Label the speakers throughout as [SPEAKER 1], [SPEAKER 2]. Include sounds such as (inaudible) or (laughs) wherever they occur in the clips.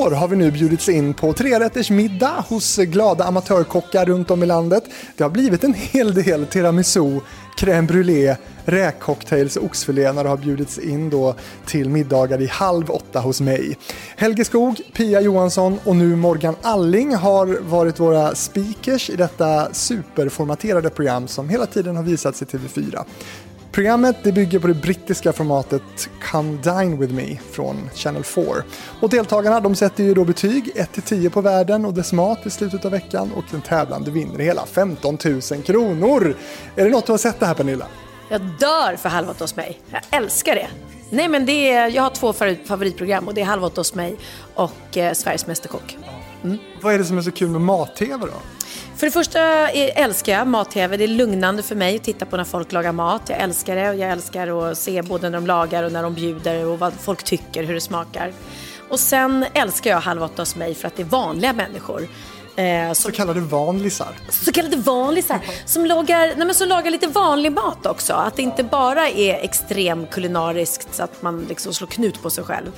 [SPEAKER 1] år har vi nu bjudits in på trerätters middag hos glada amatörkockar runt om i landet. Det har blivit en hel del tiramisu, crème brûlée, räkcocktails och oxfilé när det har bjudits in då till middagar i halv åtta hos mig. Helge Skog, Pia Johansson och nu Morgan Alling har varit våra speakers i detta superformaterade program som hela tiden har visats i TV4. Programmet det bygger på det brittiska formatet Come Dine With Me från Channel 4. Och deltagarna de sätter ju då betyg 1-10 på världen och dess mat i slutet av veckan och den tävlande vinner hela 15 000 kronor. Är det något du har sett det här Pernilla?
[SPEAKER 2] Jag dör för Halv åtta hos mig. Jag älskar det. Nej men det är, jag har två favoritprogram och det är Halv åtta hos mig och eh, Sveriges Mästerkock.
[SPEAKER 1] Mm. Vad är det som är så kul med mat-tv då?
[SPEAKER 2] För det första älskar jag mat-tv. Det är lugnande för mig att titta på när folk lagar mat. Jag älskar det och jag älskar att se både när de lagar och när de bjuder och vad folk tycker, hur det smakar. Och sen älskar jag Halv åtta hos mig för att det är vanliga människor.
[SPEAKER 1] Eh, så kallade vanlisar.
[SPEAKER 2] Så kallade vanlisar. Som lagar, nej men som lagar lite vanlig mat också. Att det inte bara är extrem kulinariskt så att man liksom slår knut på sig själv.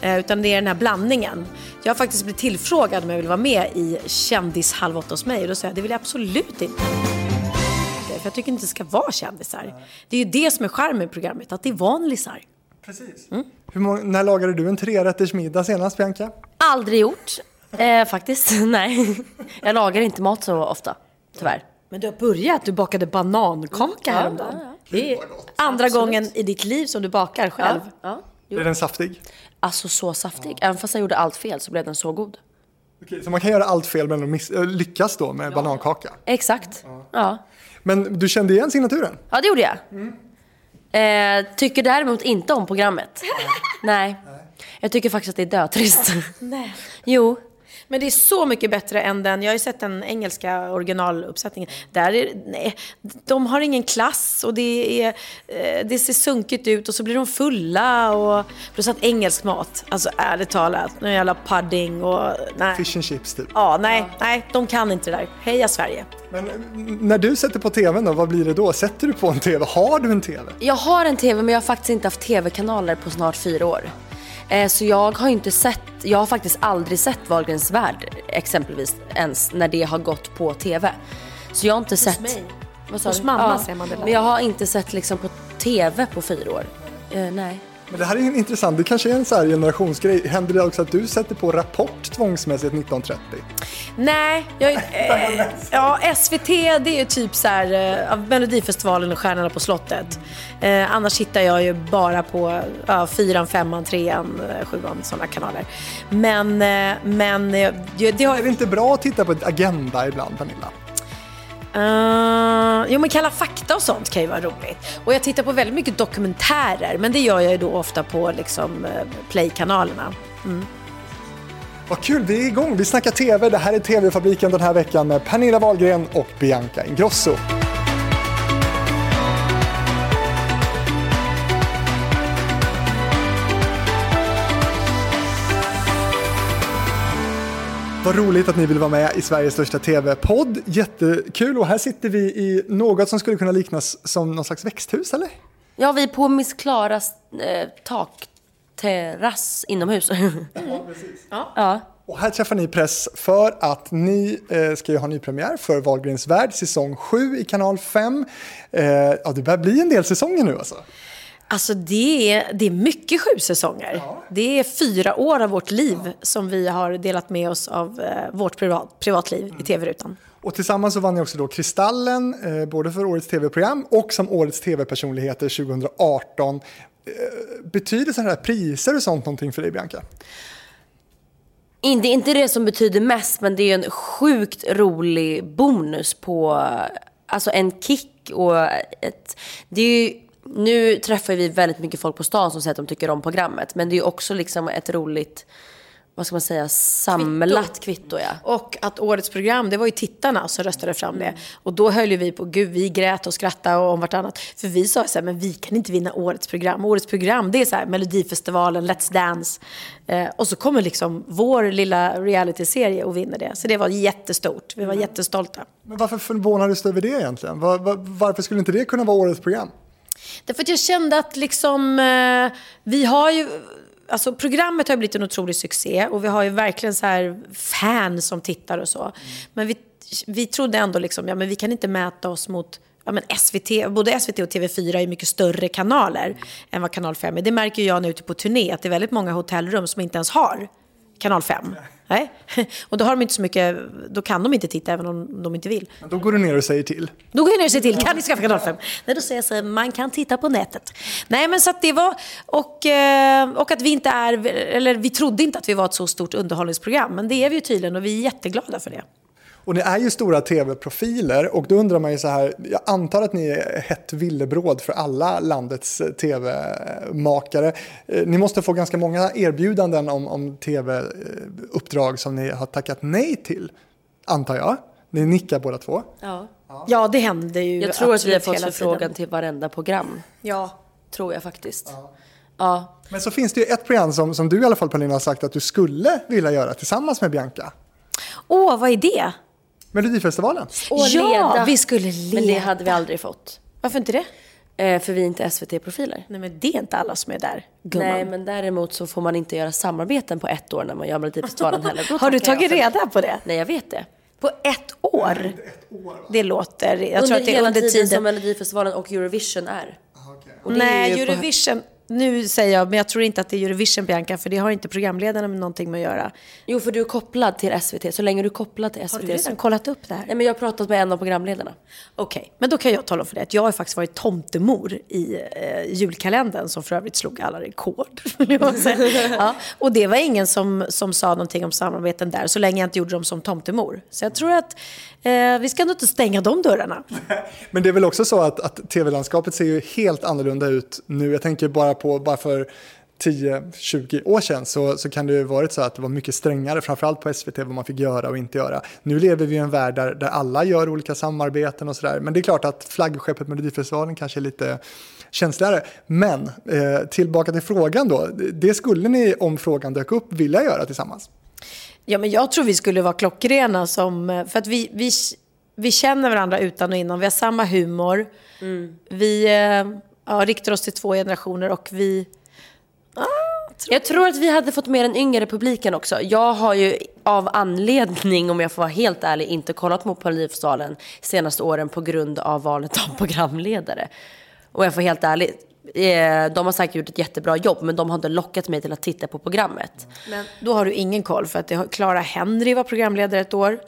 [SPEAKER 2] Eh, utan det är den här blandningen. Jag har faktiskt blivit tillfrågad om jag vill vara med i Kändis Halv åtta hos mig. Och då säger jag det vill jag absolut inte. För jag tycker inte det ska vara kändisar. Det är ju det som är charmen med programmet, att det är vanlisar.
[SPEAKER 1] Precis. Mm. Hur många, när lagade du en trerätters middag senast, Bianca?
[SPEAKER 3] Aldrig gjort. Eh, faktiskt, (laughs) nej. Jag lagar inte mat så ofta, tyvärr.
[SPEAKER 2] Men du har börjat, du bakade banankaka mm. häromdagen. Ja, ja. Det är andra Absolut. gången i ditt liv som du bakar själv. Ja,
[SPEAKER 1] ja. Är den saftig?
[SPEAKER 3] Alltså så saftig. Även fast jag gjorde allt fel så blev den så god.
[SPEAKER 1] Okej, så man kan göra allt fel men miss- lyckas då med banankaka?
[SPEAKER 3] Exakt, ja.
[SPEAKER 1] Men du kände igen signaturen?
[SPEAKER 3] Ja, det gjorde jag. Mm. Eh, tycker däremot inte om programmet. Nej. Jag tycker faktiskt att det är dötrist. Nej. Jo.
[SPEAKER 2] Men det är så mycket bättre än den, jag har ju sett den engelska originaluppsättningen. Där är, nej, de har ingen klass och det, är, eh, det ser sunkigt ut och så blir de fulla och plus att engelsk mat, alltså ärligt talat, nu jävla pudding och nej.
[SPEAKER 1] Fish and chips typ.
[SPEAKER 2] Ja, nej, nej, de kan inte det där. Heja Sverige.
[SPEAKER 1] Men när du sätter på tvn då, vad blir det då? Sätter du på en tv? Har du en tv?
[SPEAKER 3] Jag har en tv men jag har faktiskt inte haft tv-kanaler på snart fyra år. Eh, så jag har inte sett, jag har faktiskt aldrig sett Wahlgrens värld exempelvis ens när det har gått på TV. Så jag har inte Hos sett...
[SPEAKER 2] Mig. Hos mamma ja, ser man det.
[SPEAKER 3] Men jag har inte sett liksom på TV på fyra år. Uh, nej.
[SPEAKER 1] Men det här är intressant, det kanske är en så generationsgrej. Händer det också att du sätter på Rapport tvångsmässigt 1930?
[SPEAKER 2] Nej, jag, (laughs) eh, ja, SVT det är ju typ så här eh, Melodifestivalen och Stjärnorna på slottet. Eh, annars hittar jag ju bara på ja, fyran, femman, trean, eh, sjuan, sådana kanaler. Men, eh, men
[SPEAKER 1] det, det har... Är det inte bra att titta på Agenda ibland, Pernilla?
[SPEAKER 2] Uh, jo men Kalla fakta och sånt kan ju vara roligt. Och jag tittar på väldigt mycket dokumentärer men det gör jag ju då ofta på liksom eh, Play-kanalerna. Mm.
[SPEAKER 1] Vad kul, vi är igång. Vi snackar TV. Det här är TV-fabriken den här veckan med Pernilla Wahlgren och Bianca Ingrosso. Vad roligt att ni vill vara med i Sveriges största tv-podd. Jättekul och här sitter vi i något som skulle kunna liknas som någon slags växthus eller?
[SPEAKER 3] Ja, vi är på Miss Klaras eh, takterrass inomhus. (laughs) Ja,
[SPEAKER 1] precis. Ja. Och här träffar ni press för att ni eh, ska ju ha nypremiär för Wahlgrens värld säsong 7 i kanal 5. Eh, ja, det börjar bli en del säsonger nu alltså.
[SPEAKER 2] Alltså det är, det är mycket sju säsonger. Ja. Det är fyra år av vårt liv ja. som vi har delat med oss av eh, vårt privat, privatliv mm. i tv-rutan.
[SPEAKER 1] Och tillsammans så vann ni också då Kristallen, eh, både för årets tv-program och som årets tv-personligheter 2018. Eh, betyder sådana här priser och sånt någonting för dig Bianca?
[SPEAKER 3] Det är inte det som betyder mest, men det är en sjukt rolig bonus på, alltså en kick och ett, det är ju nu träffar vi väldigt mycket folk på stan som säger att de tycker om programmet. Men det är också liksom ett roligt, vad ska man säga, samlat kvitto. kvitto ja.
[SPEAKER 2] Och att årets program, det var ju tittarna som röstade fram det. Och då höll ju vi på, gud vi grät och skrattade och om vartannat. För vi sa så här, men vi kan inte vinna årets program. Årets program, det är så här Melodifestivalen, Let's Dance. Eh, och så kommer liksom vår lilla realityserie och vinner det. Så det var jättestort. Vi var mm. jättestolta.
[SPEAKER 1] Men varför förvånades du över det egentligen? Var, var, varför skulle inte det kunna vara årets program?
[SPEAKER 2] Därför att jag kände att liksom, eh, vi har ju alltså programmet har blivit en otrolig succé och vi har ju verkligen så här fans som tittar och så. Men vi, vi trodde ändå liksom, ja men vi kan inte mäta oss mot Ja, men SVT, både SVT och TV4 är mycket större kanaler än vad Kanal 5 är. Det märker jag nu ute på turné, att det är väldigt många hotellrum som inte ens har Kanal 5. Nej. (laughs) Och då har de inte så mycket, då kan de inte titta även om de inte vill.
[SPEAKER 1] Då går du ner och säger till.
[SPEAKER 2] Då går jag ner och säger till, kan ni skaffa kanal 5? Nej, då säger jag så här, man kan titta på nätet. Nej, men så att det var, och, eh, och att vi inte är, eller vi trodde inte att vi var ett så stort underhållningsprogram, men det är vi ju tydligen och vi är jätteglada för det.
[SPEAKER 1] Och ni är ju stora tv-profiler och då undrar man ju så här, jag antar att ni är hett villebråd för alla landets tv-makare. Eh, ni måste få ganska många erbjudanden om, om tv-uppdrag som ni har tackat nej till, antar jag. Ni nickar båda två.
[SPEAKER 3] Ja.
[SPEAKER 2] Ja, det händer ju
[SPEAKER 3] Jag tror att vi har fått förfrågan till varenda program.
[SPEAKER 2] Ja.
[SPEAKER 3] Tror jag faktiskt. Ja.
[SPEAKER 1] Men så finns det ju ett program som, som du i alla fall Paulina har sagt att du skulle vilja göra tillsammans med Bianca.
[SPEAKER 2] Åh, vad är det?
[SPEAKER 1] Melodifestivalen.
[SPEAKER 3] Och
[SPEAKER 2] ja,
[SPEAKER 3] leda.
[SPEAKER 2] vi skulle
[SPEAKER 3] Men det
[SPEAKER 2] leda.
[SPEAKER 3] hade vi aldrig fått.
[SPEAKER 2] Varför inte det?
[SPEAKER 3] Eh, för vi är inte SVT-profiler.
[SPEAKER 2] Nej, men det är inte alla som är där, gumman.
[SPEAKER 3] Nej, men däremot så får man inte göra samarbeten på ett år när man gör Melodifestivalen heller. (laughs)
[SPEAKER 2] Har du tagit reda på det?
[SPEAKER 3] Nej, jag vet det.
[SPEAKER 2] På ett år? Det låter... Jag
[SPEAKER 3] under
[SPEAKER 2] tror att det är
[SPEAKER 3] hela
[SPEAKER 2] under
[SPEAKER 3] tiden,
[SPEAKER 2] tiden.
[SPEAKER 3] som Melodifestivalen och Eurovision är. Och det är
[SPEAKER 2] Nej,
[SPEAKER 3] ju på-
[SPEAKER 2] Eurovision. Nu säger jag, men jag tror inte att det är Eurovision, Bianca, för det har inte programledarna med någonting med att göra.
[SPEAKER 3] Jo, för du är kopplad till SVT. Så länge du är kopplad till
[SPEAKER 2] Har
[SPEAKER 3] SVT
[SPEAKER 2] du redan
[SPEAKER 3] så...
[SPEAKER 2] kollat upp det här?
[SPEAKER 3] Nej, men jag har pratat med en av programledarna.
[SPEAKER 2] Okej, men då kan jag tala om för dig att jag har faktiskt varit tomtemor i eh, julkalendern som för övrigt slog alla rekord. (laughs) (laughs) ja, och det var ingen som, som sa någonting om samarbeten där så länge jag inte gjorde dem som tomtemor. Så jag tror att eh, vi ska nog inte stänga de dörrarna. (laughs)
[SPEAKER 1] Men det är väl också så att, att tv-landskapet ser ju helt annorlunda ut nu. Jag tänker bara på, bara för 10-20 år sedan så, så kan det ju varit så att det var mycket strängare, framförallt på SVT, vad man fick göra och inte göra. Nu lever vi i en värld där, där alla gör olika samarbeten och sådär. Men det är klart att flaggskeppet Melodifestivalen kanske är lite känsligare. Men eh, tillbaka till frågan då. Det skulle ni, om frågan dök upp, vilja göra tillsammans?
[SPEAKER 2] Ja, men jag tror vi skulle vara klockrena som... eh, För att vi, vi, vi känner varandra utan och innan. Vi har samma humor. Vi eh, ja, riktar oss till två generationer och vi...
[SPEAKER 3] Jag tror att vi hade fått med den yngre publiken också. Jag har ju av anledning, om jag får vara helt ärlig, inte kollat mot Melodifestivalen senaste åren på grund av valet av programledare. Och jag får helt ärlig, eh, de har säkert gjort ett jättebra jobb men de har inte lockat mig till att titta på programmet.
[SPEAKER 2] Men då har du ingen koll för att det Clara Henry var programledare ett år.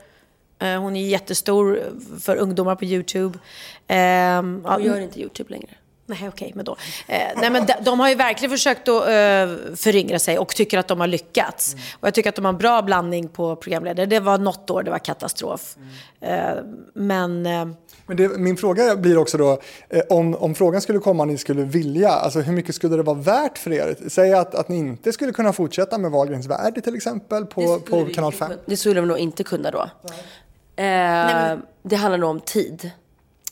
[SPEAKER 2] Eh, Hon är jättestor för ungdomar på YouTube. Ehm,
[SPEAKER 3] Jag gör inte YouTube längre.
[SPEAKER 2] Nej, okej, men då. Eh, nej, men de, de har ju verkligen försökt att eh, föryngra sig och tycker att de har lyckats. Och jag tycker att de har en bra blandning på programledare. Det var något år det var katastrof. Eh, men... Eh,
[SPEAKER 1] Men det, min fråga blir också då, eh, om, om frågan skulle komma ni skulle vilja, alltså hur mycket skulle det vara värt för er? Säg att, att ni inte skulle kunna fortsätta med Wahlgrens värld till exempel på, på kanal 5.
[SPEAKER 3] Det skulle vi nog inte kunna då. Eh, Det handlar nog om tid.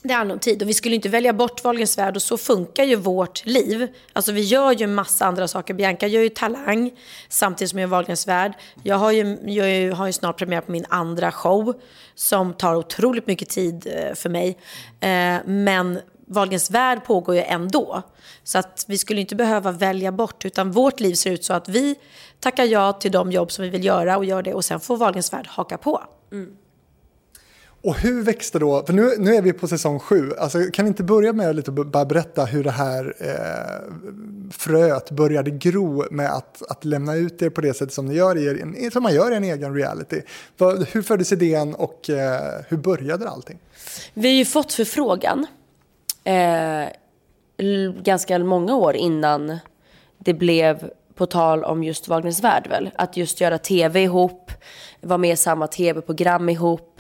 [SPEAKER 2] Det handlar om tid och vi skulle inte välja bort Wahlgrens värld och så funkar ju vårt liv. Alltså vi gör ju en massa andra saker. Bianca gör ju Talang samtidigt som jag gör Wahlgrens värld. Jag har ju, jag har ju snart premiär på min andra show som tar otroligt mycket tid eh, för mig. Eh, men Wahlgrens värld pågår ju ändå. Så att vi skulle inte behöva välja bort utan vårt liv ser ut så att vi tackar ja till de jobb som vi vill göra och gör det och sen får Wahlgrens värld haka på. Mm.
[SPEAKER 1] Och hur växte då, för nu, nu är vi på säsong sju, alltså, kan ni inte börja med att bara berätta hur det här eh, fröet började gro med att, att lämna ut er på det sätt som, ni gör i er, som man gör i en egen reality? Hur föddes idén och eh, hur började allting?
[SPEAKER 3] Vi har ju fått förfrågan eh, ganska många år innan det blev på tal om just Wagners värld väl. Att just göra tv ihop, vara med i samma tv-program ihop.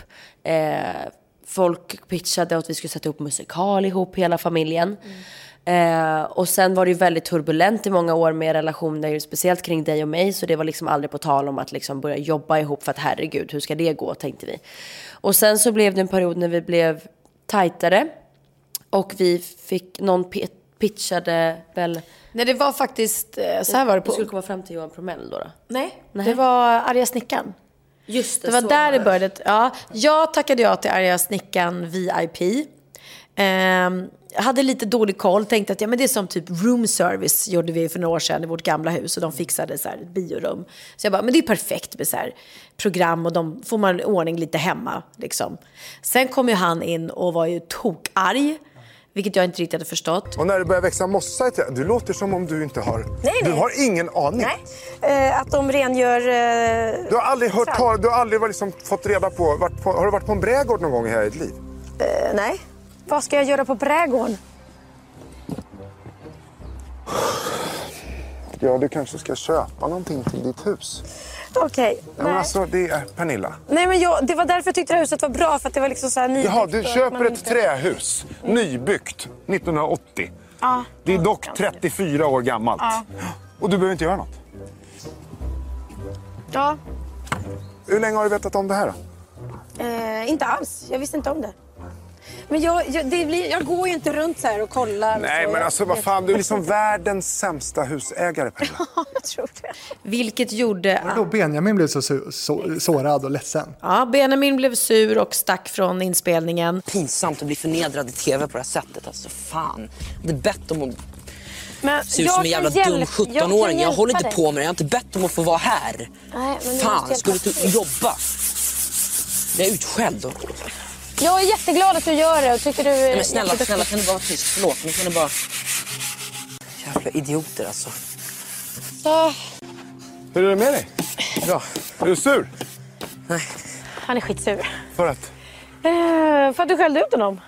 [SPEAKER 3] Eh, folk pitchade att vi skulle sätta ihop musikal ihop, hela familjen. Eh, och sen var det ju väldigt turbulent i många år med relationer, speciellt kring dig och mig. Så det var liksom aldrig på tal om att liksom börja jobba ihop för att herregud, hur ska det gå, tänkte vi. Och sen så blev det en period när vi blev tajtare. Och vi fick, någon pi- pitchade väl...
[SPEAKER 2] Nej, det var faktiskt, eh, så här var det på...
[SPEAKER 3] skulle komma fram till Johan Promell då. då.
[SPEAKER 2] Nej,
[SPEAKER 3] Nej.
[SPEAKER 2] det var Arga snickan.
[SPEAKER 3] Just
[SPEAKER 2] Det var där det började. Ja, jag tackade ja till Arga snickan VIP. Ehm, hade lite dålig koll, tänkte att ja, men det är som typ room service gjorde vi för några år sedan i vårt gamla hus och de fixade så här ett biorum. Så jag bara, men det är perfekt med så här program och de får man ordning lite hemma liksom. Sen kom ju han in och var ju tokarg. Vilket jag inte riktigt hade förstått.
[SPEAKER 4] Och när det börjar växa mossa i trädet, du låter som om du inte har...
[SPEAKER 5] nej.
[SPEAKER 4] Du har ingen aning.
[SPEAKER 5] Nej. Eh, att de rengör... Eh,
[SPEAKER 4] Du har aldrig, hört, tal- du har aldrig liksom fått reda på, varit på... Har du varit på en brädgård någon gång i hela ditt liv?
[SPEAKER 5] eh, nej. Vad ska jag göra på brädgården?
[SPEAKER 4] Ja, du kanske ska köpa någonting till ditt hus.
[SPEAKER 5] Okej.
[SPEAKER 4] Ja, men
[SPEAKER 5] nej.
[SPEAKER 4] alltså, det är Pernilla.
[SPEAKER 5] nej, men jag, det var därför jag tyckte det huset var bra. För att det var liksom så här nybyggt
[SPEAKER 4] Jaha, du köper ett
[SPEAKER 5] inte-
[SPEAKER 4] trähus, nybyggt, 1980.
[SPEAKER 5] Ja.
[SPEAKER 4] Det är dock 34 år gammalt. Och du behöver inte göra något.
[SPEAKER 5] Ja.
[SPEAKER 4] Hur länge har du vetat om det här?
[SPEAKER 5] Eh, inte alls. Jag visste inte om det. Men jag, jag, det blir, jag går ju inte runt så här och kollar.
[SPEAKER 4] Nej,
[SPEAKER 5] så
[SPEAKER 4] men
[SPEAKER 5] jag-
[SPEAKER 4] alltså vad fan, du är liksom världens sämsta husägare Pernilla. (laughs)
[SPEAKER 5] Ja, jag tror det.
[SPEAKER 2] Vilket gjorde
[SPEAKER 1] Då Benjamin blev så, så, så sårad och ledsen.
[SPEAKER 2] Ja, Benjamin blev sur och stack från inspelningen.
[SPEAKER 6] Pinsamt att bli förnedrad i tv på det här sättet. Alltså fan. Jag hade bett om att
[SPEAKER 5] Men
[SPEAKER 6] se ut
[SPEAKER 5] jag
[SPEAKER 6] som en jävla dum
[SPEAKER 5] jag kan
[SPEAKER 6] 17-åring. Jag, håller
[SPEAKER 5] hjälpa
[SPEAKER 6] inte
[SPEAKER 5] dig.
[SPEAKER 6] på med det. Jag har inte bett om att få vara här.
[SPEAKER 5] Nej, men
[SPEAKER 6] fan, ska du inte och jobba? Jag är utskälld.
[SPEAKER 5] Jag är jätteglad att du gör det och tycker du är
[SPEAKER 6] Nej, men snälla, snälla kan du vara tyst? Förlåt, men kan du bara... Jävla idioter alltså.
[SPEAKER 5] Så,
[SPEAKER 4] Hur är det med dig?
[SPEAKER 6] Bra.
[SPEAKER 4] Är du sur?
[SPEAKER 5] han är skitsur.
[SPEAKER 4] För att?
[SPEAKER 5] Eh, för att du skällde ut honom.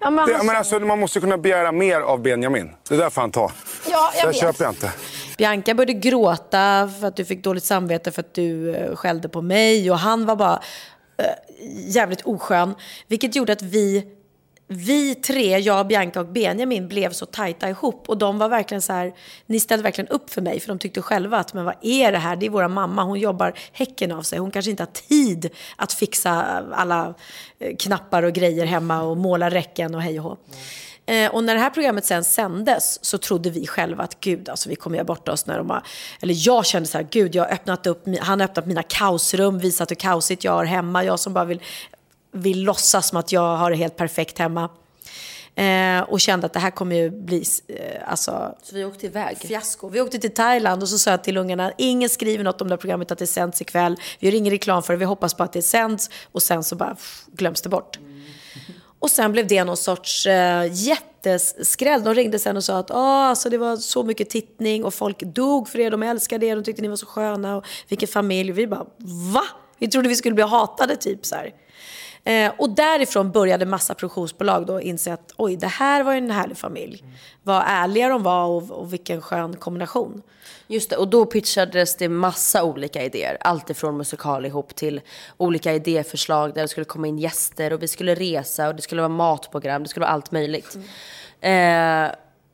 [SPEAKER 5] Ja, men
[SPEAKER 4] Det,
[SPEAKER 5] han-
[SPEAKER 4] men alltså, man måste kunna begära mer av Benjamin. Det där får han ta.
[SPEAKER 5] Ja, jag
[SPEAKER 4] det
[SPEAKER 5] vet.
[SPEAKER 4] köper jag inte.
[SPEAKER 2] Bianca började gråta för att du fick dåligt samvete för att du eh, skällde på mig och han var bara Eh, jävligt oskön. Vilket gjorde att vi, vi tre, jag, Bianca och Benjamin blev så tajta ihop och de var verkligen så här, ni ställde verkligen upp för mig för de tyckte själva att men vad är det här? Det är våra mamma, hon jobbar häcken av sig, hon kanske inte har tid att fixa alla eh, knappar och grejer hemma och måla räcken och hej och hå. Eh, och när det här programmet sen sändes så trodde vi själva att gud, alltså vi kommer göra bort oss när de har... Eller jag kände så här, gud, jag har öppnat upp, han har öppnat mina kaosrum, visat hur kaosigt jag har hemma. Jag som bara vill, vill låtsas som att jag har det helt perfekt hemma. Eh, och kände att det här kommer ju bli, eh, alltså...
[SPEAKER 3] Så vi åkte iväg.
[SPEAKER 2] Fiasko. Vi åkte till Thailand och så sa jag till ungarna, ingen skriver något om det här programmet att det sänds ikväll. Vi gör ingen reklam för det, vi hoppas på att det sänds och sen så bara pff, glöms det bort. Och sen blev det någon sorts eh, jätteskräll. De ringde sen och sa att ah, alltså det var så mycket tittning och folk dog för er, de älskade er, de tyckte ni var så sköna och vilken familj. Vi bara va? Vi trodde vi skulle bli hatade typ så här. Eh, och därifrån började massa produktionsbolag då inse att oj, det här var ju en härlig familj. Vad ärliga de var och, och vilken skön kombination.
[SPEAKER 3] Just det, och då pitchades det massa olika idéer. Allt ifrån musikal ihop till olika idéförslag där det skulle komma in gäster och vi skulle resa och det skulle vara matprogram, det skulle vara allt möjligt. Eh,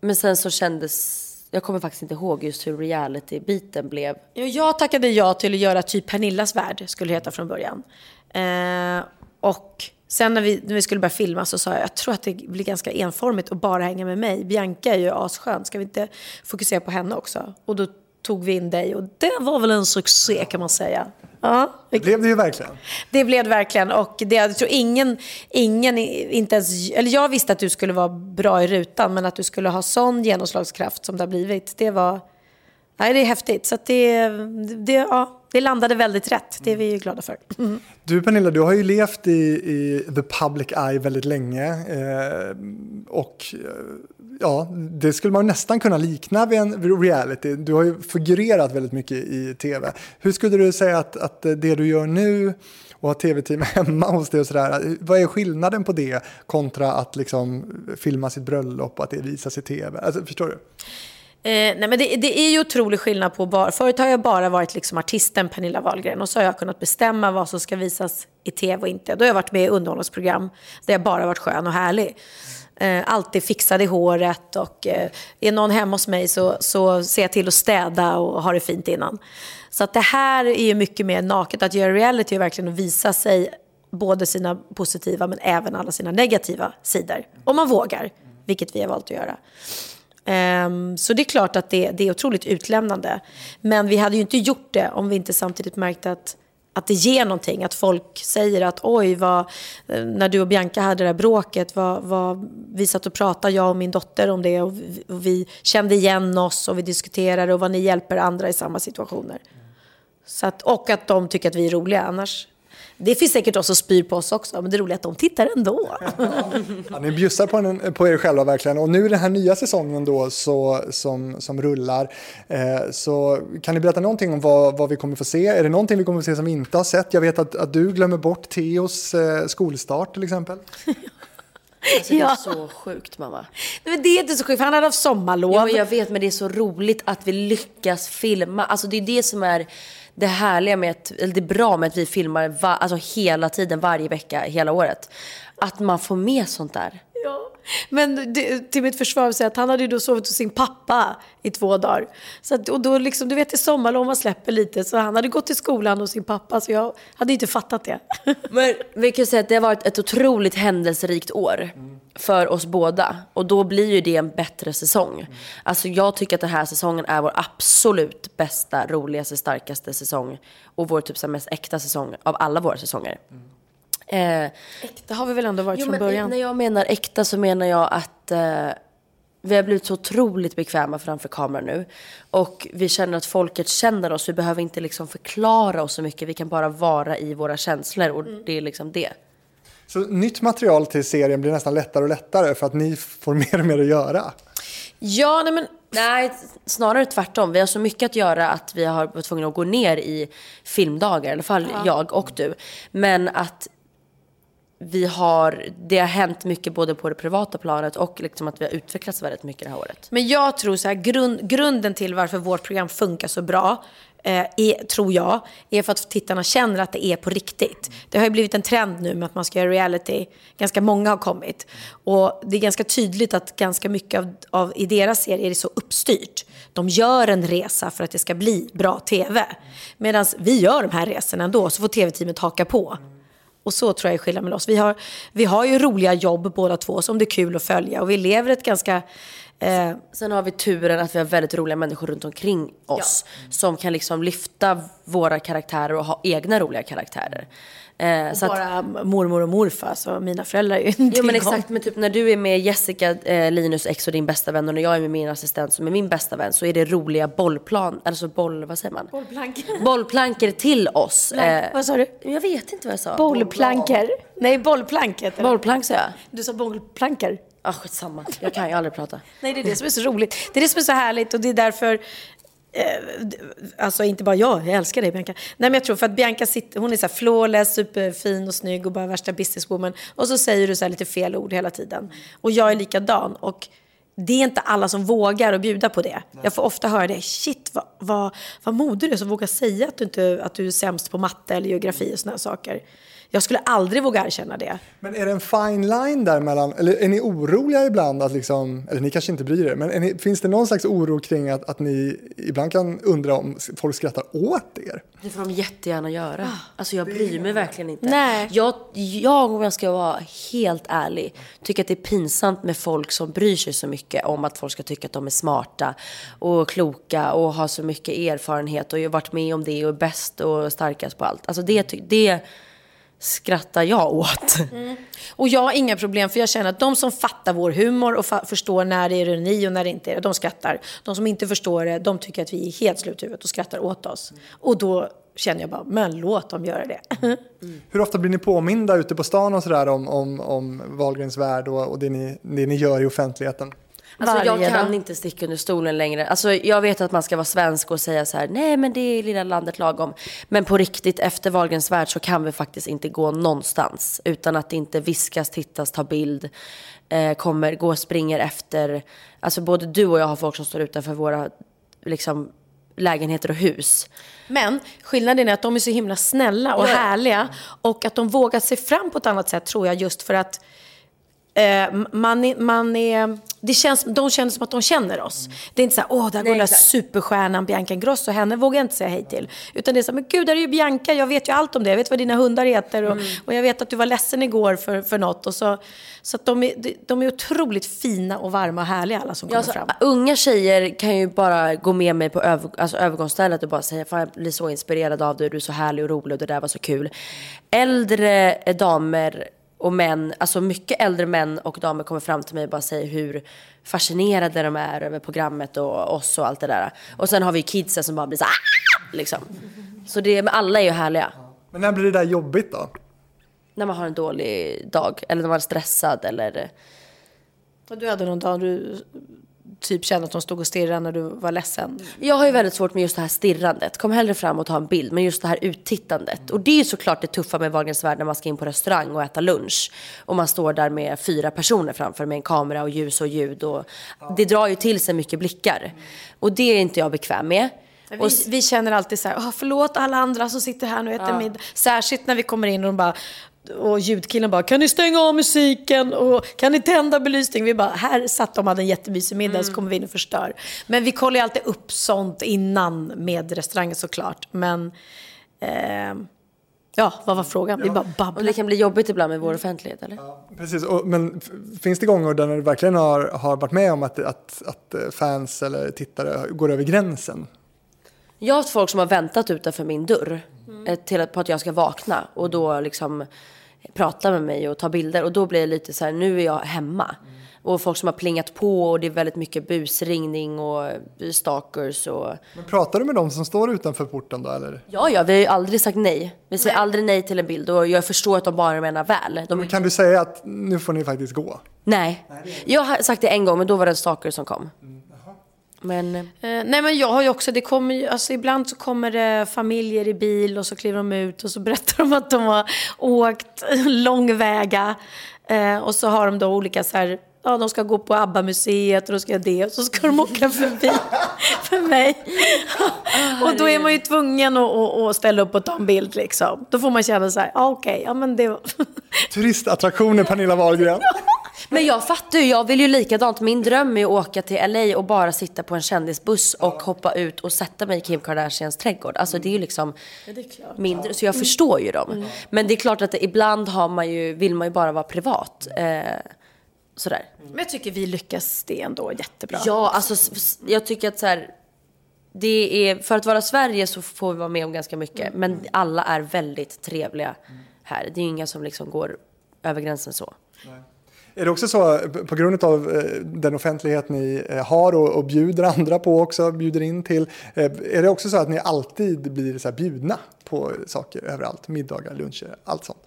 [SPEAKER 3] men sen så kändes, jag kommer faktiskt inte ihåg just hur reality-biten blev.
[SPEAKER 2] Ja, Jag tackade ja till att göra typ Pernillas värld, skulle det heta från början. Eh, och sen när vi, när vi skulle börja filma så sa jag, jag tror att det blir ganska enformigt att bara hänga med mig. Bianca är ju asskön, ska vi inte fokusera på henne också? Och då tog vi in dig och det var väl en succé kan man säga. Ja,
[SPEAKER 1] Det blev det ju verkligen.
[SPEAKER 2] det blev det verkligen och det, jag tror ingen, ingen, inte ens, eller jag visste att du skulle vara bra i rutan men att du skulle ha sån genomslagskraft som det har blivit, det var, nej det är häftigt. Så att det, det, ja, det landade väldigt rätt, det är vi ju glada för. Mm.
[SPEAKER 1] Du Pernilla, du har ju levt i, i the public eye väldigt länge. Eh, och ja, det skulle man nästan kunna likna vid en reality. Du har ju figurerat väldigt mycket i tv. Hur skulle du säga att, att det du gör nu och ha tv-team (laughs) hemma hos dig och sådär, vad är skillnaden på det kontra att liksom filma sitt bröllop och att det visas i tv? Alltså, förstår du?
[SPEAKER 2] Eh, nej men det, det är ju otrolig skillnad på bar. förut har jag bara varit liksom artisten Pernilla Wahlgren och så har jag kunnat bestämma vad som ska visas i tv och inte. Då har jag varit med i underhållningsprogram där jag bara varit skön och härlig. Eh, alltid fixade i håret och eh, är någon hemma hos mig så, så ser jag till att städa och ha det fint innan. Så att det här är ju mycket mer naket. Att göra reality är verkligen att visa sig både sina positiva men även alla sina negativa sidor. Om man vågar, vilket vi har valt att göra. Um, så det är klart att det, det är otroligt utlämnande. Men vi hade ju inte gjort det om vi inte samtidigt märkte att att det ger någonting. Att folk säger att oj, vad, eh, när du och Bianca hade det där bråket, vad, vad, vi satt och pratade, jag och min dotter, om det och vi, och vi kände igen oss och vi diskuterade och vad ni hjälper andra i samma situationer. Så att, och att de tycker att vi är roliga. Annars, det finns säkert de som spyr på oss också, men det roliga är att de tittar ändå.
[SPEAKER 1] Ja, ni bjussar på, en, på er själva verkligen. Och nu den här nya säsongen då så, som, som rullar. Eh, så kan ni berätta någonting om vad, vad vi kommer få se? Är det någonting vi kommer få se som vi inte har sett? Jag vet att, att du glömmer bort Theos eh, skolstart till exempel. (laughs)
[SPEAKER 3] Alltså, det är
[SPEAKER 2] Ja.
[SPEAKER 3] så sjukt mamma.
[SPEAKER 2] Nej, men det är inte så sjukt, för han hade haft sommarlov.
[SPEAKER 3] Ja, jag vet, men det är så roligt att vi lyckas filma. Alltså det är det som är det härliga med att, eller det bra med att vi filmar va, alltså hela tiden, varje vecka, hela året. Att man får med sånt där.
[SPEAKER 2] Men det, till mitt försvar vill att han hade ju då sovit hos sin pappa i två dagar. Så att, och då liksom, du vet i sommarlov man släpper lite, så han hade gått till skolan hos sin pappa, så jag hade inte fattat det. (laughs)
[SPEAKER 3] Men vi kan säga att det har varit ett otroligt händelserikt år för oss båda. Och då blir ju det en bättre säsong. Alltså jag tycker att den här säsongen är vår absolut bästa, roligaste, starkaste säsong. Och vår typ så mest äkta säsong av alla våra säsonger. Eh,
[SPEAKER 2] Det har vi väl ändå varit
[SPEAKER 3] Jo,
[SPEAKER 2] från
[SPEAKER 3] men
[SPEAKER 2] början.
[SPEAKER 3] När jag menar äkta så menar jag att eh, vi har blivit så otroligt bekväma framför kameran nu. Och vi känner att folket känner oss. Vi behöver inte liksom förklara oss så mycket. Vi kan bara vara i våra känslor och det är liksom det.
[SPEAKER 1] Så nytt material till serien blir nästan lättare och lättare för att ni får (laughs) mer och mer att göra.
[SPEAKER 2] Ja, nej men
[SPEAKER 3] Nej, snarare tvärtom. Vi har så mycket att göra att vi har varit tvungna att gå ner i filmdagar. I alla fall jag och du. Men att vi har, det har hänt mycket både på det privata planet och liksom att vi har utvecklats väldigt mycket det här året.
[SPEAKER 2] Men jag tror så här, grund, grunden till varför vårt program funkar så bra, eh, är, tror jag, är för att tittarna känner att det är på riktigt. Det har ju blivit en trend nu med att man ska göra reality. Ganska många har kommit. Och det är ganska tydligt att ganska mycket av, av i deras serier är så uppstyrt. De gör en resa för att det ska bli bra tv. Medan vi gör de här resorna ändå, så får tv-teamet haka på. Och så tror jag är skillnaden med oss. Vi har, vi har ju roliga jobb båda två som det är kul att följa. Och vi lever ett ganska... Eh,
[SPEAKER 3] Sen har vi turen att vi har väldigt roliga människor runt omkring oss. Som kan liksom lyfta våra karaktärer och ha egna roliga karaktärer. Eh, så att,
[SPEAKER 2] bara mormor och morfar, så mina föräldrar är ju en
[SPEAKER 3] jo men exakt, men typ när du är med Jessica, eh, Linus ex och din bästa vän och när jag är med min assistent som är min bästa vän så är det roliga bollplan, alltså boll, vad säger man?
[SPEAKER 2] Bollplankor. (laughs)
[SPEAKER 3] Bollplankor till oss. Eh,
[SPEAKER 2] Vad sa du?
[SPEAKER 3] jag vet inte vad jag sa.
[SPEAKER 2] Bollplankor. Nej, bollplank heter det.
[SPEAKER 3] Bollplank sa jag.
[SPEAKER 2] Du sa bollplankor.
[SPEAKER 3] Ah, skitsamma, jag kan ju aldrig prata.
[SPEAKER 2] Nej, det är det som är så roligt. Det är det som är så härligt och det är därför Eh, alltså inte bara jag, jag älskar dig Bianca. Nej men jag tror för att Bianca sitter, hon är så här flawless, superfin och snygg och bara värsta businesswoman. Och så säger du så här lite fel ord hela tiden. Och jag är likadan. Och det är inte alla som vågar att bjuda på det. Jag får ofta höra det. Shit vad, vad, vad modig du är som vågar säga att du, inte, att du är sämst på matte eller geografi och här saker. Jag skulle aldrig våga erkänna det.
[SPEAKER 1] Men är det en fine line där mellan, eller är ni oroliga ibland att liksom, eller ni kanske inte bryr er, men ni, finns det någon slags oro kring att, att ni ibland kan undra om folk skrattar åt er?
[SPEAKER 3] Det får de jättegärna göra. Alltså jag bryr mig verkligen inte.
[SPEAKER 2] Nej.
[SPEAKER 3] Jag, jag, om jag ska vara helt ärlig, tycker att det är pinsamt med folk som bryr sig så mycket om att folk ska tycka att de är smarta och kloka och har så mycket erfarenhet och har varit med om det och är bäst och starkast på allt. Alltså det, det skrattar jag åt.
[SPEAKER 2] Och jag har inga problem för jag känner att de som fattar vår humor och fa- förstår när det är ironi och när det inte är det, de skrattar. De som inte förstår det, de tycker att vi är helt slut och skrattar åt oss. Och då känner jag bara, men låt dem göra det.
[SPEAKER 1] Hur ofta blir ni påminda ute på stan och sådär om, om, om Wahlgrens värld och, och det, ni, det ni gör i offentligheten?
[SPEAKER 3] Alltså jag kan
[SPEAKER 2] dag.
[SPEAKER 3] inte sticka under stolen längre. Alltså jag vet att man ska vara svensk och säga så här, nej men det är lilla landet lagom. Men på riktigt, efter Wahlgrens värld så kan vi faktiskt inte gå någonstans utan att det inte viskas, tittas, ta bild, eh, kommer, gå och springer efter. Alltså både du och jag har folk som står utanför våra liksom, lägenheter och hus.
[SPEAKER 2] Men skillnaden är att de är så himla snälla och
[SPEAKER 3] Ja.
[SPEAKER 2] härliga och att de vågar sig fram på ett annat sätt tror jag just för att eh, man, är, man är det känns, de känner som att de känner oss. Det är inte så här, åh, där går den där superstjärnan Bianca Ingrosso, henne vågar jag inte säga hej till. Utan det är så här, men gud, där är ju Bianca, jag vet ju allt om det, jag vet vad dina hundar heter och, och jag vet att du var ledsen igår för, för något. Och så så att de, är, de är otroligt fina och varma och härliga alla som kommer
[SPEAKER 3] Ja, alltså,
[SPEAKER 2] fram.
[SPEAKER 3] unga tjejer kan ju bara gå med mig på över, alltså, övergångsstället och bara säga fan jag blir så inspirerad av dig, du är så härlig och rolig och det där var så kul. Äldre damer och män, alltså mycket äldre män och damer kommer fram till mig och bara säger hur fascinerade de är över programmet och oss och allt det där. Och sen har vi kidsen som bara blir så "Ah!" liksom. Så det, men alla är ju härliga.
[SPEAKER 1] Men när blir det där jobbigt då?
[SPEAKER 3] När man har en dålig dag eller när man är stressad eller
[SPEAKER 2] Och du hade någon dag du typ kände att de stod och stirrade när du var ledsen.
[SPEAKER 3] Jag har ju väldigt svårt med just det här stirrandet. Kom hellre fram och ta en bild. Men just det här uttittandet. Och det är ju såklart det tuffa med Wahlgrens värld när man ska in på restaurang och äta lunch. Och man står där med fyra personer framför med en kamera och ljus och ljud. Och det drar ju till sig mycket blickar. Och det är inte jag bekväm med.
[SPEAKER 2] Vi, vi känner alltid så här, "Åh, förlåt alla andra som sitter här nu och äter middag. Särskilt när vi kommer in och de bara, och ljudkillen bara, kan ni stänga av musiken och kan ni tända belysning? Vi bara, här satt de och hade en jättemysig middag så kommer vi in och förstör. Men vi kollar ju alltid upp sånt innan med restaurangen såklart. Men, ehm, ja, vad var frågan? Vi bara
[SPEAKER 3] Och
[SPEAKER 2] babblar.
[SPEAKER 3] det kan bli jobbigt ibland med vår offentlighet eller?
[SPEAKER 1] Precis, och, men finns det gånger där du verkligen har, har varit med om att, att, att eh, fans eller tittare går över gränsen?
[SPEAKER 3] Jag har haft folk som har väntat utanför min dörr eh, till att, på att jag ska vakna och då liksom prata med mig och ta bilder och då blir det lite så här, nu är jag hemma. Och folk som har plingat på och det är väldigt mycket busringning och stalkers och
[SPEAKER 1] Men pratar du med dem som står utanför porten då eller?
[SPEAKER 3] ja, ja, vi har ju aldrig sagt nej. Vi säger aldrig nej till en bild och jag förstår att de bara menar väl. De,
[SPEAKER 1] Kan du säga att nu får ni faktiskt gå?
[SPEAKER 3] nej, jag har sagt det en gång men då var det en stalker som kom. Men eh,
[SPEAKER 2] Eh, nej men jag har ju också, det kommer ju, alltså ibland så kommer det familjer i bil och så kliver de ut och så (laughs) berättar de att de har åkt (laughs) långväga. Eh, och så har de då olika så här, ja de ska gå på ABBA-museet och då ska jag det och så ska de åka förbi (laughs) för mig. och då är man ju tvungen att, att, att ställa upp och ta en bild liksom. Då får man känna så här, ja okej, ja men det var...
[SPEAKER 1] Turistattraktioner Pernilla Wahlgren.
[SPEAKER 3] Men jag fattar ju, jag vill ju likadant. Min dröm är att åka till LA och bara sitta på en kändisbuss och hoppa ut och sätta mig i Kim Kardashians trädgård. Alltså det är ju liksom min dröm. Så jag förstår ju dem. Men det är klart att det, ibland har man ju, vill man ju bara vara privat. Eh, sådär.
[SPEAKER 2] Men jag tycker vi lyckas det ändå jättebra.
[SPEAKER 3] Ja, alltså jag tycker att så här, det är, för att vara Sverige så får vi vara med om ganska mycket. Men alla är väldigt trevliga här. Det är ju inga som liksom går över gränsen så.
[SPEAKER 1] Är det också så på grund av eh, den offentlighet ni eh, har och, och bjuder andra på också, bjuder in till. eh, Är det också så att ni alltid blir så bjudna på saker överallt? Middagar, luncher, allt sånt?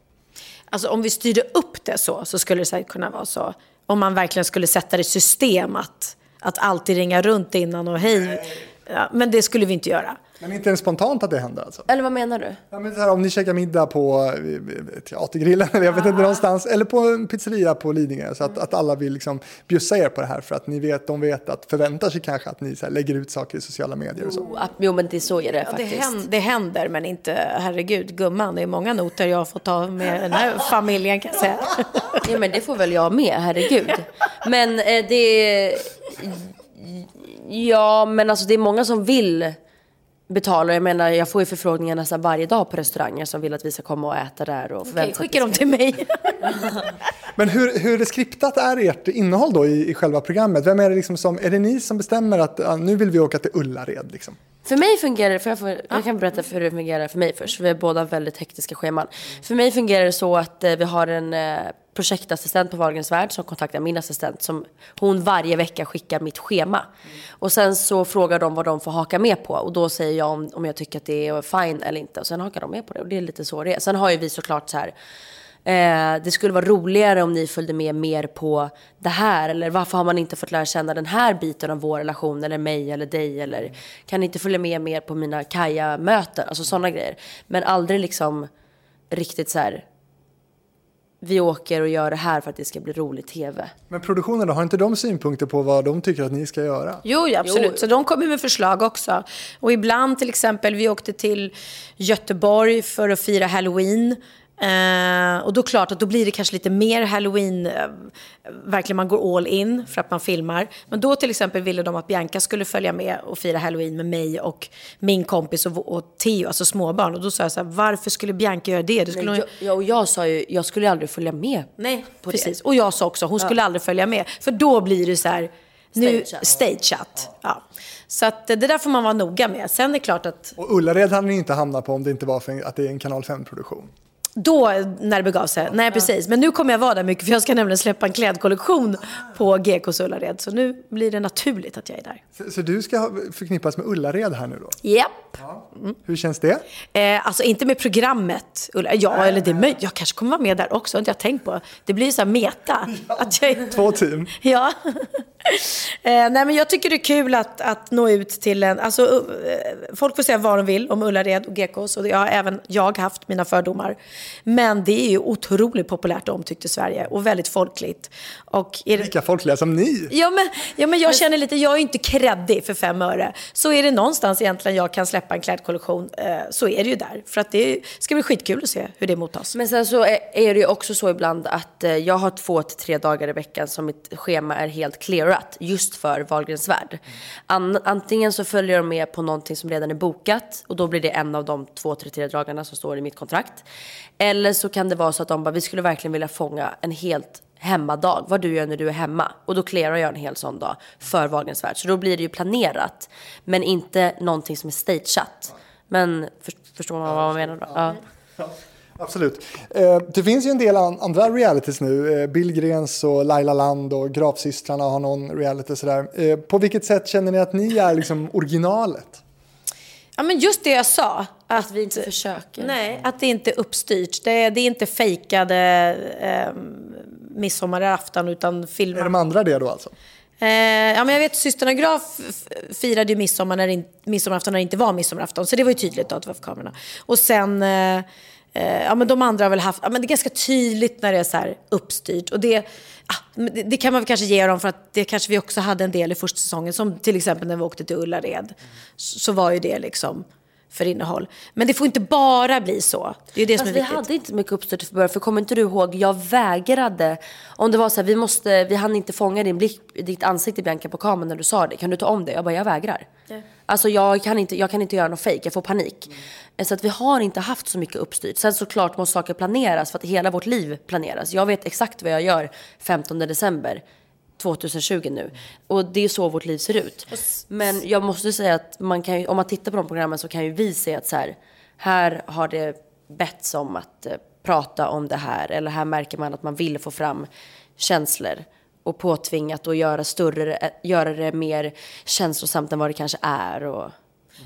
[SPEAKER 2] Alltså om vi styrde upp det så, så skulle det säkert kunna vara så. Om man verkligen skulle sätta det i system att, att alltid ringa runt innan och hej. Ja, men det skulle vi inte göra.
[SPEAKER 1] Men inte ens spontant att det händer alltså?
[SPEAKER 3] Eller vad menar du?
[SPEAKER 1] Ja, men så här, om ni käkar middag på eh, Teatergrillen (laughs) eller jag vet inte någonstans eller på en pizzeria på Lidingö så att, att alla vill liksom bjussa er på det här för att ni vet, de vet att förväntar sig kanske att ni så här, lägger ut saker i sociala medier och så.
[SPEAKER 3] Oh, Jo men det är så är det
[SPEAKER 2] Ja, det,
[SPEAKER 3] faktiskt.
[SPEAKER 2] händer, det händer, men inte, herregud, gumman. Det är många noter jag fått ta med den här (laughs) familjen kan jag säga. (laughs)
[SPEAKER 3] Ja men det får väl jag med, herregud. Men eh, det... Ja men alltså det är många som vill betala. Jag menar jag får ju förfrågningar nästan varje dag på restauranger som vill att vi ska komma och äta där och
[SPEAKER 2] Okej,
[SPEAKER 3] sig
[SPEAKER 2] skicka dem till mig. (laughs) (laughs)
[SPEAKER 1] Men hur, hur skriptat är ert innehåll då i, i själva programmet? Vem är det liksom som, är det ni som bestämmer att ja, nu vill vi åka till Ullared liksom?
[SPEAKER 3] För mig fungerar det, för jag, får, jag kan berätta för hur det fungerar för mig först, för vi är båda väldigt hektiska scheman. För mig fungerar det så att eh, vi har en eh, projektassistent på Wahlgrens värld som kontaktar min assistent som hon varje vecka skickar mitt schema. Och sen så frågar de vad de får haka med på och då säger jag om, om jag tycker att det är fine eller inte och sen hakar de med på det och det är lite så det är. Sen har ju vi såklart så här Eh, det skulle vara roligare om ni följde med mer på det här. Eller varför har man inte fått lära känna den här biten av vår relation? Eller mig eller dig. Eller kan ni inte följa med mer på mina Kaja-möten? Alltså sådana grejer. Men aldrig liksom riktigt så här. Vi åker och gör det här för att det ska bli rolig tv.
[SPEAKER 1] Men produktionen då, har inte de synpunkter på vad de tycker att ni ska göra?
[SPEAKER 2] Jo, ja, absolut. Så de kommer med förslag också. Och ibland till exempel, vi åkte till Göteborg för att fira Halloween. Eh, och då klart att då blir det kanske lite mer halloween, eh, verkligen man går all in för att man filmar. Men då till exempel ville de att Bianca skulle följa med och fira halloween med mig och min kompis och, och Theo, alltså småbarn. Och då sa jag så här, varför skulle Bianca göra det? det skulle
[SPEAKER 3] Nej,
[SPEAKER 2] hon...
[SPEAKER 3] jag, jag, och jag sa ju, jag skulle aldrig följa med
[SPEAKER 2] Nej,
[SPEAKER 3] på
[SPEAKER 2] precis.
[SPEAKER 3] det.
[SPEAKER 2] Och jag sa också, hon skulle aldrig följa med. För då blir det så här, nu,
[SPEAKER 3] Stageat.
[SPEAKER 2] stageat. Ja. Så att det där får man vara noga med. Sen är det klart att
[SPEAKER 1] Och Ullared hade ni inte hamnat på om det inte var för att det är en kanal 5-produktion.
[SPEAKER 2] Då, när det begav sig. Nej, precis. Men nu kommer jag vara där mycket för jag ska nämligen släppa en klädkollektion på GKs Ullared. Så nu blir det naturligt att jag är där.
[SPEAKER 1] Så, så du ska förknippas med Ullared här nu då?
[SPEAKER 2] Japp.
[SPEAKER 1] Hur känns det?
[SPEAKER 2] Eh, alltså inte med programmet. Ulla. Ja, eller det är möjligt. Jag kanske kommer vara med där också. Det har inte jag tänkt på. Det blir så här meta. (laughs) Att jag.
[SPEAKER 1] Två team. (laughs)
[SPEAKER 2] Ja. (laughs) eh, nej, men jag tycker det är kul att, att nå ut till en... Alltså, uh, folk får säga vad de vill om Ullared och Gekås. Och det har även jag haft mina fördomar. Men det är ju otroligt populärt och omtyckt i Sverige. Och väldigt folkligt. Och är det...
[SPEAKER 1] Lika folkliga som ni.
[SPEAKER 2] Ja men, ja, men jag känner lite, jag är ju inte kreddig för fem öre. Så är det någonstans egentligen jag kan släppa en klädkollektion, eh, så är det ju där. För att det ska bli skitkul att se hur det mottas.
[SPEAKER 3] Men sen så är det ju också så ibland att eh, jag har två till tre dagar i veckan som mitt schema är helt clearat just för Wahlgrens värld. An- antingen så följer de med på någonting som redan är bokat och då blir det en av de två till tre dagarna som står i mitt kontrakt. Eller så kan det vara så att de bara, vi skulle verkligen vilja fånga en helt hemmadag, vad du gör när du är hemma. Och då clearar jag en hel sån dag för Wahlgrens värld. Så då blir det ju planerat, men inte någonting som är stageat. Men för, förstår man vad man menar då? Ja.
[SPEAKER 1] Absolut. Eh, det finns ju en del andra realities nu. Eh, Billgrens och Laila Land och Gravsystrarna har någon reality sådär. Eh, på vilket sätt känner ni att ni är liksom originalet?
[SPEAKER 2] Ja men just det jag sa. Att
[SPEAKER 3] vi inte försöker.
[SPEAKER 2] Nej, att det inte är uppstyrt. Det är, det är inte fejkade eh, midsommarafton utan
[SPEAKER 1] Är
[SPEAKER 2] filmat.
[SPEAKER 1] de andra det då alltså?
[SPEAKER 2] Eh, ja, men jag vet systrarna Graf firade ju midsommar när det midsommarafton när det inte var midsommarafton. Så det var ju tydligt då att det var för kamerorna. Och sen, eh, eh, ja men de andra har väl haft, ja men det är ganska tydligt när det är så här uppstyrt. Och det, ah, det, det kan man väl kanske ge dem för att det kanske vi också hade en del i första säsongen. Som till exempel när vi åkte till Ullared. Så, så var ju det liksom för innehåll. Men det får inte bara bli så. Det är ju det som är
[SPEAKER 3] Fast vi
[SPEAKER 2] viktigt.
[SPEAKER 3] hade inte mycket uppstyrt för början, för kommer inte du ihåg, jag vägrade. Om det var så här, vi måste, vi hann inte fånga din blick, ditt ansikte Bianca på kameran när du sa det. Kan du ta om det? Jag bara, jag vägrar. Alltså jag kan, inte, jag kan inte göra något fake, jag får panik. Så att vi har inte haft så mycket uppstyrt. Sen såklart måste saker planeras för att hela vårt liv planeras. Jag vet exakt vad jag gör 15 december. 2020 nu. Och det är så vårt liv ser ut. Men jag måste säga att man kan ju, om man tittar på de programmen så kan ju vi se att så här, här har det betts om att eh, prata om det här. Eller här märker man att man vill få fram känslor. Och påtvingat och göra, större, göra det mer känslosamt än vad det kanske är. Och,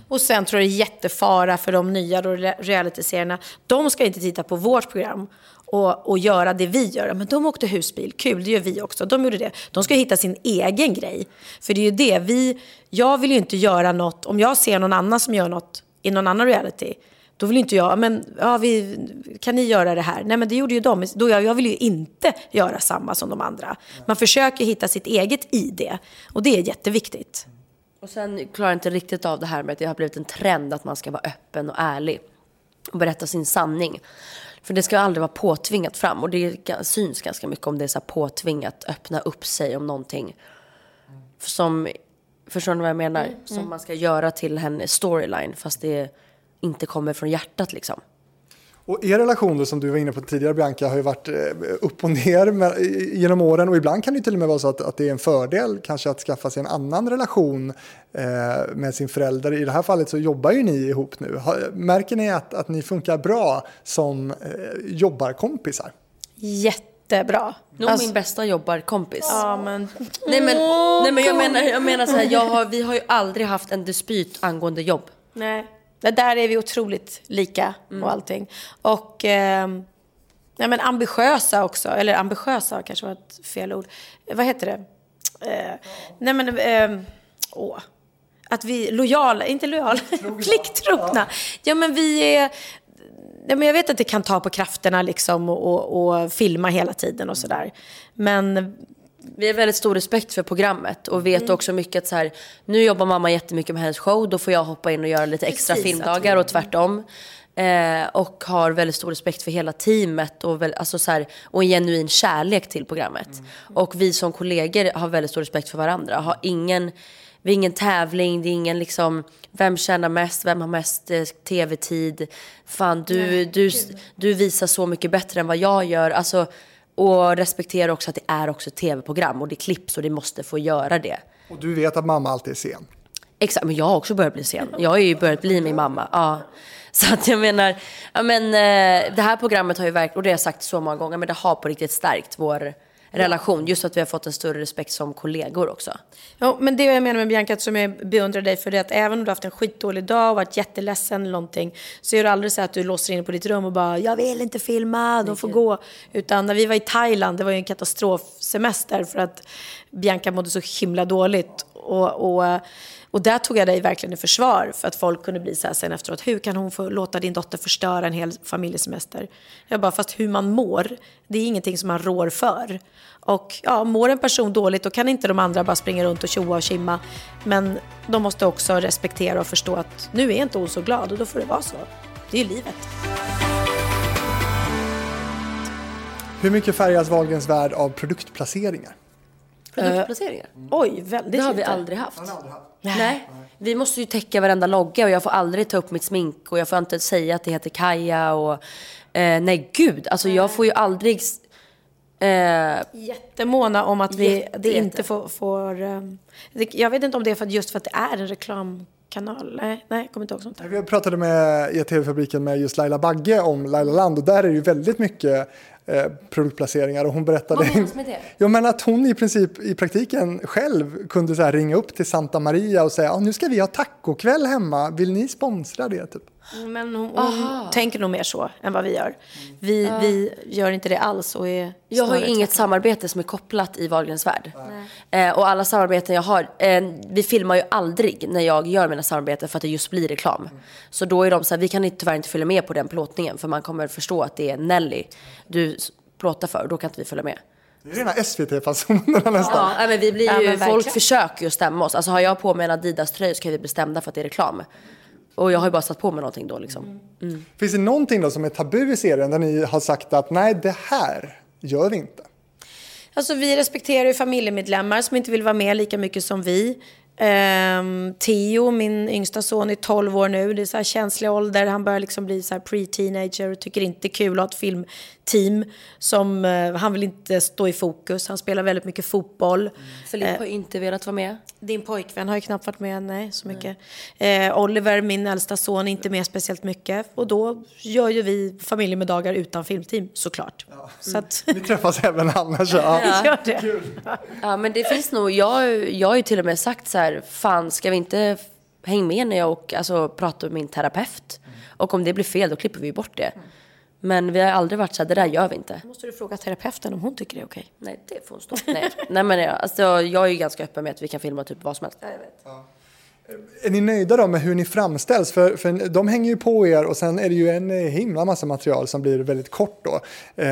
[SPEAKER 2] Och sen tror jag det är jättefara för de nya realityserierna. De ska inte titta på vårt program och, och göra det vi gör. Men de åkte husbil, kul, det gör vi också. De gjorde det. De ska hitta sin egen grej. För det är ju det, vi, jag vill ju inte göra något, om jag ser någon annan som gör något i någon annan reality, då vill inte jag, men ja, vi, kan ni göra det här? Nej men det gjorde ju de. Då jag, jag vill ju inte göra samma som de andra. Man försöker hitta sitt eget i det. Och det är jätteviktigt.
[SPEAKER 3] och sen klarar jag inte riktigt av det här med att det har blivit en trend att man ska vara öppen och ärlig. Och berätta sin sanning. För det ska aldrig vara påtvingat fram. Och det syns ganska mycket om det är så här påtvingat, öppna upp sig om någonting. Som, förstår ni vad jag menar? Som man ska göra till en storyline fast det inte kommer från hjärtat liksom.
[SPEAKER 1] Och er relation då, som du var inne på tidigare Bianca har ju varit eh, upp och ner med, genom åren och ibland kan det till och med vara så att, att det är en fördel kanske att skaffa sig en annan relation eh, med sin förälder. I det här fallet så jobbar ju ni ihop nu. Har, märker ni att, att ni funkar bra som eh, jobbarkompisar?
[SPEAKER 2] Jättebra.
[SPEAKER 3] Nog
[SPEAKER 2] Alltså-
[SPEAKER 3] min bästa jobbarkompis.
[SPEAKER 2] Ja, men...
[SPEAKER 3] Nej men, nej, men jag menar, jag menar så här, jag har, vi har ju aldrig haft en dispyt angående jobb.
[SPEAKER 2] Nej. Det där är vi otroligt lika och allting. Och ehm, nej, men ambitiösa också. Eller ambitiösa kanske var ett fel ord. Eh, Vad heter det? Eh, nej men, ehm, åh. Att vi lojala, inte lojala, (laughs) plikttrogna. Ja men vi är... Ja, men jag vet att det kan ta på krafterna liksom och, och, och filma hela tiden och sådär. Men
[SPEAKER 3] Vi har väldigt stor respekt för programmet och vet också mycket att så här, nu jobbar mamma jättemycket med hennes show, då får jag hoppa in och göra lite extra
[SPEAKER 2] Precis,
[SPEAKER 3] filmdagar och tvärtom. Eh, och har väldigt stor respekt för hela teamet och, väl, alltså så här, och en genuin kärlek till programmet. Och vi som kollegor har väldigt stor respekt för varandra. Har ingen, vi är ingen tävling, det är ingen liksom, vem tjänar mest, vem har mest eh, tv-tid. Fan, du, du, du visar så mycket bättre än vad jag gör. Alltså, och respektera också att det är också tv-program och det klipps och det måste få göra det.
[SPEAKER 1] Och du vet att mamma alltid är sen.
[SPEAKER 3] Exakt, men jag har också börjat bli sen. Jag har ju börjat bli min mamma. Ja. Så att jag menar, ja men eh, det här programmet har ju verkligen, och det har jag sagt så många gånger, men det har på riktigt stärkt vår relation. Just att vi har fått en större respekt som kollegor också.
[SPEAKER 2] Ja, men det jag menar med Bianca, som jag beundrar dig för, det är att även om du har haft en skitdålig dag och varit jätteledsen eller någonting, så är det aldrig så att du låser in på ditt rum och bara “jag vill inte filma, de får gå”. Utan när vi var i Thailand, det var ju en katastrofsemester för att Bianca mådde så himla dåligt. Och, och, och där tog jag dig verkligen i försvar för att folk kunde bli så här sen efteråt. Hur kan hon få låta din dotter förstöra en hel familjesemester? Jag bara, fast hur man mår, det är ingenting som man rår för. Och ja, mår en person dåligt då kan inte de andra bara springa runt och tjoa och kimma. Men de måste också respektera och förstå att nu är inte hon så glad och då får det vara så. Det är ju livet.
[SPEAKER 1] Hur mycket färgas Wahlgrens värld av produktplaceringar?
[SPEAKER 3] Produktplaceringar.
[SPEAKER 2] Oj, väldigt
[SPEAKER 3] Det har vi
[SPEAKER 2] lite.
[SPEAKER 3] aldrig haft. Nej. Vi måste ju täcka varenda logga och jag får aldrig ta upp mitt smink och jag får inte säga att det heter Kaja och eh, nej gud, alltså jag får ju aldrig eh,
[SPEAKER 2] Jättemåna om att vi
[SPEAKER 3] Jätte,
[SPEAKER 2] det inte får... får det, jag vet inte om det är för att, just för att det är en reklamkanal. Nej, nej jag kommer inte ihåg sånt. där.
[SPEAKER 1] Vi pratade med i TV-fabriken med just Laila Bagge om Laila Land och där är det ju väldigt mycket eh, produktplaceringar och hon berättade
[SPEAKER 3] Vad menas med det?
[SPEAKER 1] Jo, men att hon i princip i praktiken själv kunde så ringa upp till Santa Maria och säga ah, nu ska vi ha tacokväll hemma, vill ni sponsra det? Typ.
[SPEAKER 2] Men hon, hon tänker nog mer så än vad vi gör. Vi, vi gör inte det alls och är
[SPEAKER 3] Jag har ju inget
[SPEAKER 2] tvärtom.
[SPEAKER 3] samarbete som är kopplat i Wahlgrens värld. Eh, och alla samarbeten jag har, eh, vi filmar ju aldrig när jag gör mina samarbeten för att det just blir reklam. Så då är de så här, vi kan inte, tyvärr inte följa med på den plåtningen för man kommer förstå att det är Nelly du plåtar för, då kan inte vi följa med.
[SPEAKER 1] Det är rena SVT-fasonerna nästan.
[SPEAKER 3] Ja, men vi blir
[SPEAKER 2] Ja,
[SPEAKER 3] ju,
[SPEAKER 2] men
[SPEAKER 3] folk försöker ju stämma oss. Alltså har jag på mig en Adidas-tröja så kan vi bli stämda för att det är reklam. Och jag har ju bara satt på mig någonting då liksom.
[SPEAKER 1] Finns det någonting då som är tabu i serien där ni har sagt att nej, det här gör vi inte?
[SPEAKER 2] Alltså vi respekterar ju familjemedlemmar som inte vill vara med lika mycket som vi. Ehm, Theo, min yngsta son, är 12 år nu. Det är så här känslig ålder. Han börjar liksom bli så här pre-teenager och tycker inte det är kul att ha ett filmteam. Som, eh, han vill inte stå i fokus. Han spelar väldigt mycket fotboll.
[SPEAKER 3] Filip har inte velat vara med.
[SPEAKER 2] Din pojkvän har ju knappt varit med, nej, så mycket. Eh, Oliver, min äldsta son, är inte med speciellt mycket. Och då gör ju vi familjemiddagar utan filmteam, såklart. Så att,
[SPEAKER 1] Ni träffas även annars. Ja. (laughs)
[SPEAKER 2] gör det.
[SPEAKER 3] Ja men det finns nog, jag, jag har ju till och med sagt så här, fan ska vi inte hänga med när jag och, alltså, pratar med min terapeut? Och om det blir fel då klipper vi bort det. Men vi har aldrig varit så här, det där gör vi inte.
[SPEAKER 2] måste du fråga terapeuten om hon tycker det är okej.
[SPEAKER 3] Nej det får hon stå. Nej, Nej men jag- alltså, jag är ju ganska öppen med att vi kan filma typ vad som helst.
[SPEAKER 1] Är ni nöjda då med hur ni framställs? För, för de hänger ju på er och sen är det ju en himla massa material som blir väldigt kort då. Eh,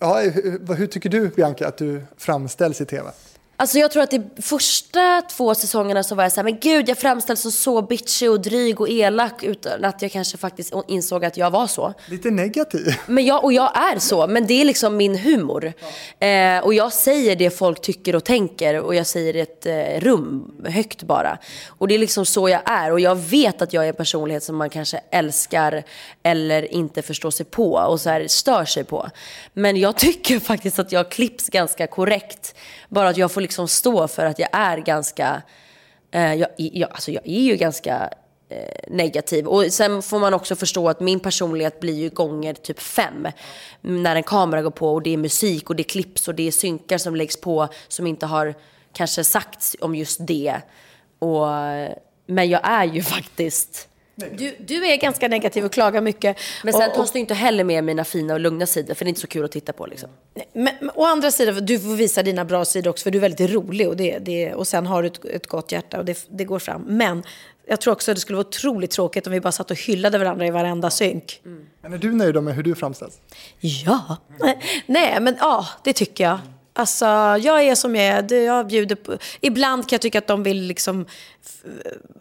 [SPEAKER 1] ja, hur, hur tycker du Bianca att du framställs i tv?
[SPEAKER 3] Alltså jag tror att de första två säsongerna så var jag så här, men gud jag framställs som så bitchig och dryg och elak utan att jag kanske faktiskt insåg att jag var så.
[SPEAKER 1] Lite negativ.
[SPEAKER 3] Men jag, och jag är så, men det är liksom min humor. Eh, och jag säger det folk tycker och tänker och jag säger det i ett eh, rum, högt bara. Och det är liksom så jag är och jag vet att jag är en personlighet som man kanske älskar eller inte förstår sig på och så här stör sig på. Men jag tycker (laughs) faktiskt att jag klipps ganska korrekt. Bara att jag får liksom stå för att jag är ganska Eh, jag, jag, alltså jag är ju ganska eh, negativ. Och sen får man också förstå att min personlighet blir ju gånger typ fem. När en kamera går på och det är musik och det är klipps och det är synkar som läggs på som inte har kanske sagts om just det. Och, men jag är ju (laughs) faktiskt...
[SPEAKER 2] Du, du är ganska negativ och klagar mycket.
[SPEAKER 3] Men sen
[SPEAKER 2] och,
[SPEAKER 3] tas det ju inte heller med mina fina och lugna sidor för det är inte så kul att titta på liksom.
[SPEAKER 2] men, men å andra sidan, du får visa dina bra sidor också för du är väldigt rolig och, det, det, och sen har du ett, ett gott hjärta och det, det går fram. Men jag tror också att det skulle vara otroligt tråkigt om vi bara satt och hyllade varandra i varenda synk.
[SPEAKER 1] Men är du nöjd med hur du framställs?
[SPEAKER 2] Ja. Nej, men ja, det tycker jag. Alltså, jag är som jag är. Jag bjuder på. Ibland kan jag tycka att de vill liksom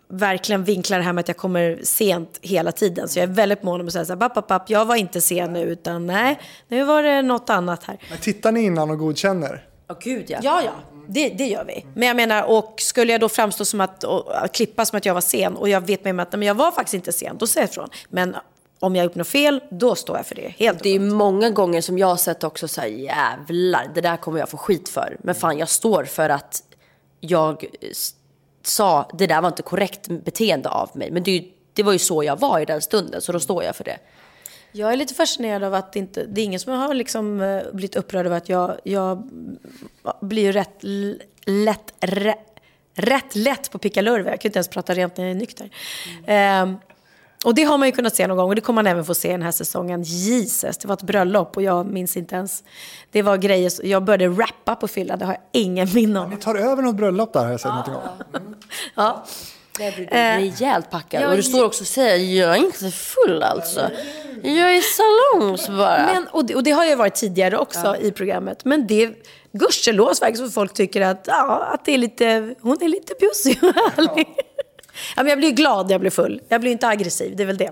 [SPEAKER 2] verkligen vinkla det här med att jag kommer sent hela tiden. Så jag är väldigt mån om att säga så här, papp, papp, jag var inte sen nu, utan nej, nu var det något annat här.
[SPEAKER 1] Men tittar ni innan och godkänner?
[SPEAKER 3] Åh gud ja.
[SPEAKER 2] Ja, ja, det, det gör vi. Men jag menar, och skulle jag då framstå som att, och, klippa som att jag var sen och jag vet med mig att nej, men jag var faktiskt inte sen, då säger jag ifrån. Men om jag har gjort något fel, då står jag för det. Helt
[SPEAKER 3] Det är ju många gånger som jag har sett också så här, jävlar, det där kommer jag få skit för. Men fan, jag står för att jag sa, det där var inte korrekt beteende av mig. Men det, är ju, det var ju så jag var i den stunden, så då står jag för det.
[SPEAKER 2] Jag är lite fascinerad av att det inte, det är ingen som har liksom eh, blivit upprörd över att jag, jag blir ju rätt lätt, rä, rätt lätt på pickalurve. Jag kan inte ens prata rent när jag är nykter. Ehm, och det har man ju kunnat se någon gång och det kommer man även få se den här säsongen. Jesus, det var ett bröllop och jag minns inte ens. Det var grejer, jag började rappa på fylla, det har jag ingen minne om.
[SPEAKER 1] Ni tar över något bröllop där har jag sett någonting om.
[SPEAKER 2] Ja.
[SPEAKER 3] Jag blir rejält packad.
[SPEAKER 2] jag-
[SPEAKER 3] och du står också och säger, jag är inte full alltså. Jag är salongs bara.
[SPEAKER 2] Men, och, det, och det har jag varit tidigare också i programmet. Men det gudskelov verkar som folk tycker att, ja, att det är lite, hon är lite bjussig och härlig. Ja, men jag blir glad när jag blir full. Jag blir inte aggressiv, det är väl det.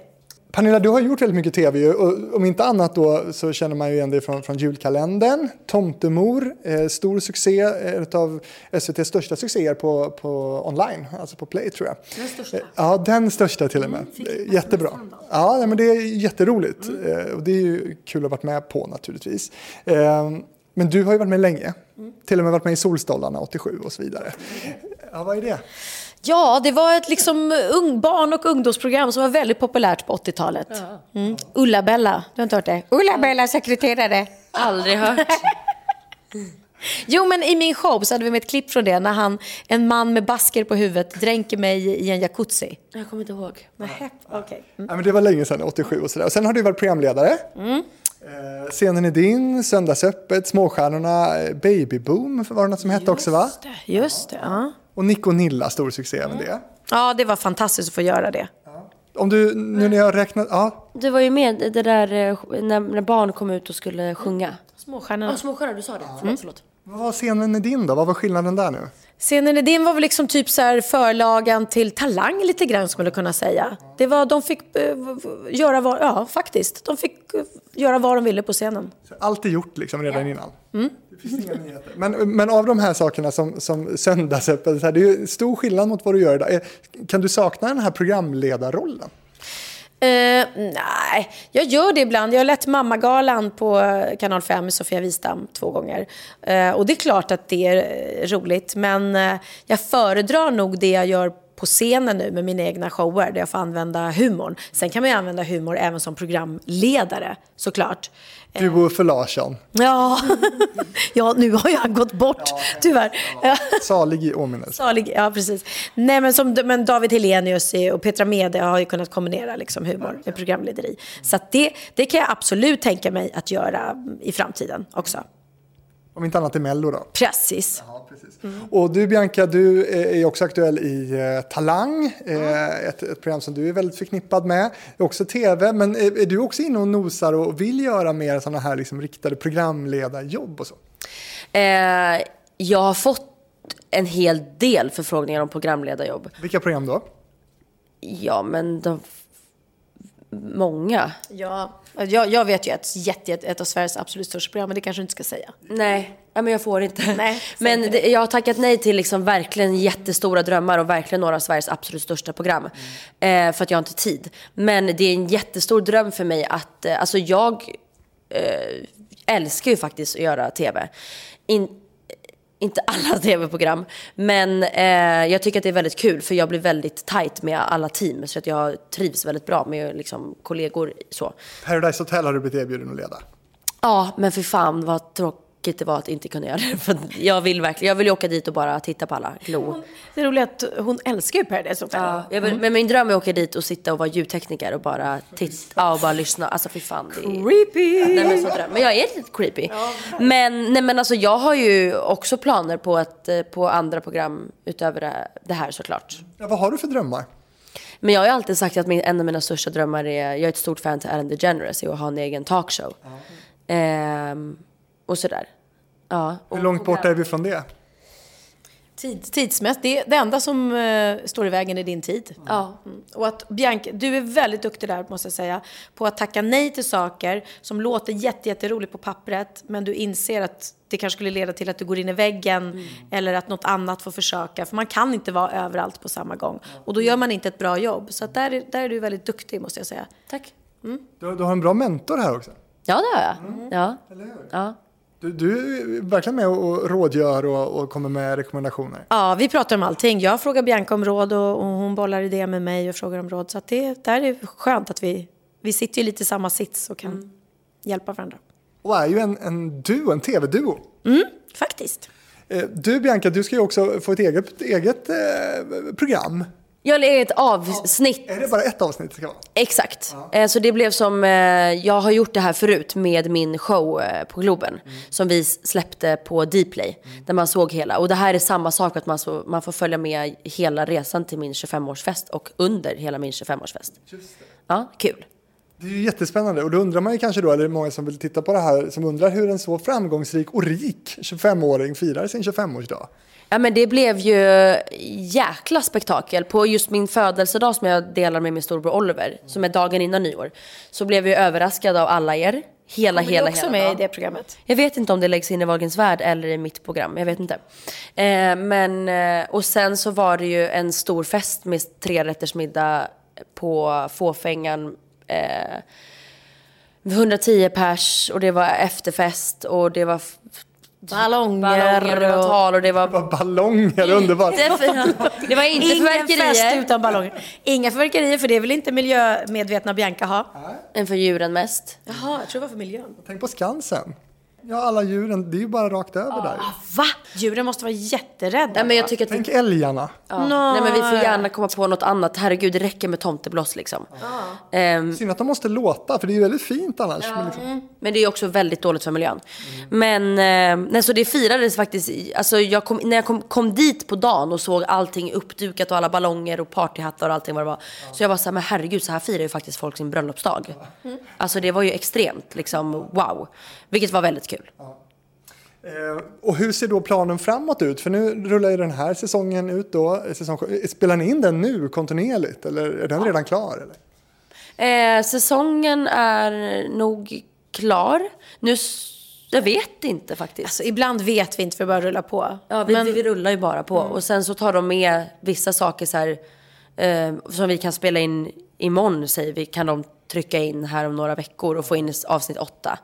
[SPEAKER 1] Pernilla, du har gjort väldigt mycket tv och om inte annat då så känner man ju igen dig från, från julkalendern, Tomtemor, eh, stor succé, en av SVTs största succéer på, på online, alltså på Play tror jag. Den största? Ja, den största till och med. Eh, Jättebra. Ja, men det är jätteroligt eh, och det är ju kul att ha varit med på naturligtvis. Eh, men du har ju varit med länge, till och med varit med i Solstolarna 87 och så vidare. Ja, vad är det?
[SPEAKER 2] Ja, det var ett liksom ung, barn och ungdomsprogram som var väldigt populärt på 80-talet. Mm. Ulla-Bella, du har inte hört det? Ulla-Bella, sekreterare.
[SPEAKER 3] Aldrig hört. (laughs)
[SPEAKER 2] Jo, men i min show så hade vi med ett klipp från det när han, en man med basker på huvudet dränker mig i en jacuzzi.
[SPEAKER 3] Jag kommer inte ihåg.
[SPEAKER 2] Nähä, okej.
[SPEAKER 1] Ja, men det var länge sedan, 87 och sådär. Och sen har du varit programledare.
[SPEAKER 2] Mm.
[SPEAKER 1] Eh, scenen är din, Söndagsöppet, Småstjärnorna, eh, Babyboom var det något som hette också va?
[SPEAKER 2] Just det, ja.
[SPEAKER 1] Och Nick och Nilla, stor succé även det.
[SPEAKER 2] Ja, det var fantastiskt att få göra det.
[SPEAKER 1] Om du, nu när jag har räknat, ja,
[SPEAKER 3] Du var ju med det där eh, när, när barn kom ut och skulle sjunga.
[SPEAKER 2] Småstjärnorna.
[SPEAKER 3] Ja, småstjärna, du sa det. Förlåt, förlåt.
[SPEAKER 1] vad var scenen är din då? Vad var skillnaden där nu?
[SPEAKER 2] Scenen i din var väl liksom typ så här förlagan till Talang lite grann skulle jag kunna säga. Det var, de fick eh, göra vad, ja faktiskt, de fick eh, göra vad de ville på scenen.
[SPEAKER 1] Så Allt är gjort liksom redan innan. Det finns inga nyheter. Men, men av de här sakerna som, som Söndagsöppet, det är ju stor skillnad mot vad du gör idag. Eh, kan du sakna den här programledarrollen?
[SPEAKER 2] Uh, nej, jag gör det ibland. Jag har lett Mammagalan på Kanal 5 med Sofia Wistam två gånger. Uh, och det är klart att det är roligt, men uh, jag föredrar nog det jag gör på scenen nu med mina egna shower där jag får använda humorn. Sen kan man ju använda humor även som programledare såklart.
[SPEAKER 1] Du och Uffe Larsson,
[SPEAKER 2] Ja, (laughs) ja nu har jag gått bort tyvärr. Ja.
[SPEAKER 1] salig i åminnelse.
[SPEAKER 2] Salig, ja precis. Nej men, som, men David Helenius och Petra Mede har ju kunnat kombinera liksom humor med programlederi. Så det, det kan jag absolut tänka mig att göra i framtiden också.
[SPEAKER 1] Om inte annat i Mello då.
[SPEAKER 2] Precis.
[SPEAKER 1] Och du Bianca, du är också aktuell i eh, Talang, eh, ett, ett program som du är väldigt förknippad med. Det är också tv, men är, är du också inne och nosar och vill göra mer sådana här liksom riktade programledarjobb och så?
[SPEAKER 3] Eh, jag har fått en hel del förfrågningar om programledarjobb.
[SPEAKER 1] Vilka program då?
[SPEAKER 3] Ja, men de... Många.
[SPEAKER 2] Ja, jag, jag vet ju ett, jätte, ett, ett av Sveriges absolut största program, men det kanske du inte ska säga.
[SPEAKER 3] Nej, ja, men jag får inte.
[SPEAKER 2] Nej, (laughs)
[SPEAKER 3] men
[SPEAKER 2] inte
[SPEAKER 3] det, jag har tackat nej till liksom verkligen jättestora drömmar och verkligen några av Sveriges absolut största program. Eh, för att jag har inte tid. Men det är en jättestor dröm för mig att, eh, alltså jag eh, älskar ju faktiskt att göra tv. In, inte alla (laughs) tv-program, men eh, jag tycker att det är väldigt kul för jag blir väldigt tight med alla team så att jag trivs väldigt bra med liksom, kollegor. Så.
[SPEAKER 1] Paradise Hotel har du blivit erbjuden att leda.
[SPEAKER 3] Ja, men för fan vad tråkigt det var att inte kunna göra det. (laughs) För jag vill verkligen, jag vill ju åka dit och bara titta på alla, glo.
[SPEAKER 2] Det är roligt att hon älskar ju Paradise Hotel.
[SPEAKER 3] Ja, jag vill, Men min dröm är att åka dit och sitta och vara ljudtekniker och bara titta ja, och bara lyssna. Alltså fy fan. Det är...
[SPEAKER 2] Creepy!
[SPEAKER 3] Nej, men, så dröm. men jag är lite creepy. Men, nej, men alltså, jag har ju också planer på, att, eh, på andra program utöver det- det här såklart.
[SPEAKER 1] Ja, vad har du för drömmar?
[SPEAKER 3] Men jag har ju alltid sagt att min, en av mina största drömmar är, jag är ett stort fan till Ellen DeGeneres, är att ha en egen talkshow. Ehm, och sådär. Ja,
[SPEAKER 1] Hur långt bort är vi från det?
[SPEAKER 2] Tid, tidsmässigt, det, det enda som eh, står i vägen är din tid.
[SPEAKER 3] Ja.
[SPEAKER 2] Mm. Och att Bianca, du är väldigt duktig där måste jag säga, på att tacka nej till saker som låter jätte, jätteroligt på pappret, men du inser att det kanske skulle leda till att du går in i väggen eller att något annat får försöka. För man kan inte vara överallt på samma gång. Och då gör man inte ett bra jobb. Så att där, är- där är du väldigt duktig måste jag säga.
[SPEAKER 3] Tack.
[SPEAKER 1] Du, du har en bra mentor här också.
[SPEAKER 3] Ja, det har jag. Ja. ja.
[SPEAKER 1] Du, du är verkligen med och rådgör och, och kommer med rekommendationer.
[SPEAKER 2] Ja, vi pratar om allting. Jag frågar Bianca om råd och, och hon bollar idéer med mig och frågar om råd. Så att det där är skönt att vi, vi sitter ju lite i samma sits och kan hjälpa varandra.
[SPEAKER 1] Och är ju en, en duo, en tv-duo.
[SPEAKER 2] Faktiskt.
[SPEAKER 1] Eh, Du Bianca, du ska ju också få ett eget, eget eh, program.
[SPEAKER 3] Jag lägger ett avsnitt.
[SPEAKER 1] Är det bara ett avsnitt det ska vara?
[SPEAKER 3] Exakt. Eh, Så det blev som, eh, jag har gjort det här förut med min show eh, på Globen. Som vi släppte på Dplay. Där man såg hela. Och det här är samma sak, att man, så, man får följa med hela resan till min 25-årsfest. Och under hela min 25-årsfest. Ja, kul.
[SPEAKER 1] Det är ju jättespännande och då undrar man ju kanske då, eller det är många som vill titta på det här, som undrar hur en så framgångsrik och rik 25-åring firar sin 25-årsdag.
[SPEAKER 3] Ja men det blev ju jäkla spektakel. På just min födelsedag som jag delar med min storbror Oliver, som är dagen innan nyår, så blev jag överraskad av alla er. Hela, hela,
[SPEAKER 2] du också
[SPEAKER 3] hela
[SPEAKER 2] med
[SPEAKER 3] dagen.
[SPEAKER 2] i det programmet?
[SPEAKER 3] Jag vet inte om det läggs in i Wahlgrens värld eller i mitt program, jag vet inte. Eh, men, eh, och sen så var det ju en stor fest med trerättersmiddag på Fåfängan. Eh, 110 pers och det var efterfest och det var
[SPEAKER 2] Ballonger,
[SPEAKER 3] ballonger och det var tal och det var...
[SPEAKER 1] Ballonger, underbart.
[SPEAKER 3] Det var inte
[SPEAKER 2] Ingen fest
[SPEAKER 3] fyrverkerier.
[SPEAKER 2] utan ballonger. Inga fyrverkerier, för det vill inte miljömedvetna Bianca ha.
[SPEAKER 3] Än för djuren mest.
[SPEAKER 2] Jaha, jag tror det var för miljön.
[SPEAKER 1] Tänk på Skansen. Ja, alla djuren, det är ju bara rakt över där.
[SPEAKER 2] Va? Djuren måste vara jätterädda.
[SPEAKER 3] Nej, men jag tycker att vi,
[SPEAKER 1] Tänk älgarna.
[SPEAKER 3] ja. Nej, men vi får gärna komma på något annat. Herregud, det räcker med tomtebloss liksom. Ehm,
[SPEAKER 1] Synd att de måste låta, för det är ju väldigt fint annars. Men liksom,
[SPEAKER 3] men det är ju också väldigt dåligt för miljön. Men eh, nej, så det firades faktiskt. Alltså jag kom, när jag kom, kom dit på dagen och såg allting uppdukat och alla ballonger och partyhattar och allting vad det var. Så jag var så här, men herregud, så här firar ju faktiskt folk sin bröllopsdag. Alltså det var ju extremt liksom wow. Vilket var väldigt kul.
[SPEAKER 1] Eh, och hur ser då planen framåt ut? För nu rullar ju den här säsongen ut då. Säsong, spelar ni in den nu kontinuerligt eller är den redan klar? Eller?
[SPEAKER 3] Eh, säsongen är nog klar. Nu, jag vet inte faktiskt.
[SPEAKER 2] Alltså, ibland vet vi inte för att bara rulla på.
[SPEAKER 3] Ja, vi,
[SPEAKER 2] men,
[SPEAKER 3] vi, vi rullar ju bara på. Och sen så tar de med vissa saker så här, eh, som vi kan spela in imorgon, säger vi, kan de trycka in här om några veckor och få in avsnitt åtta.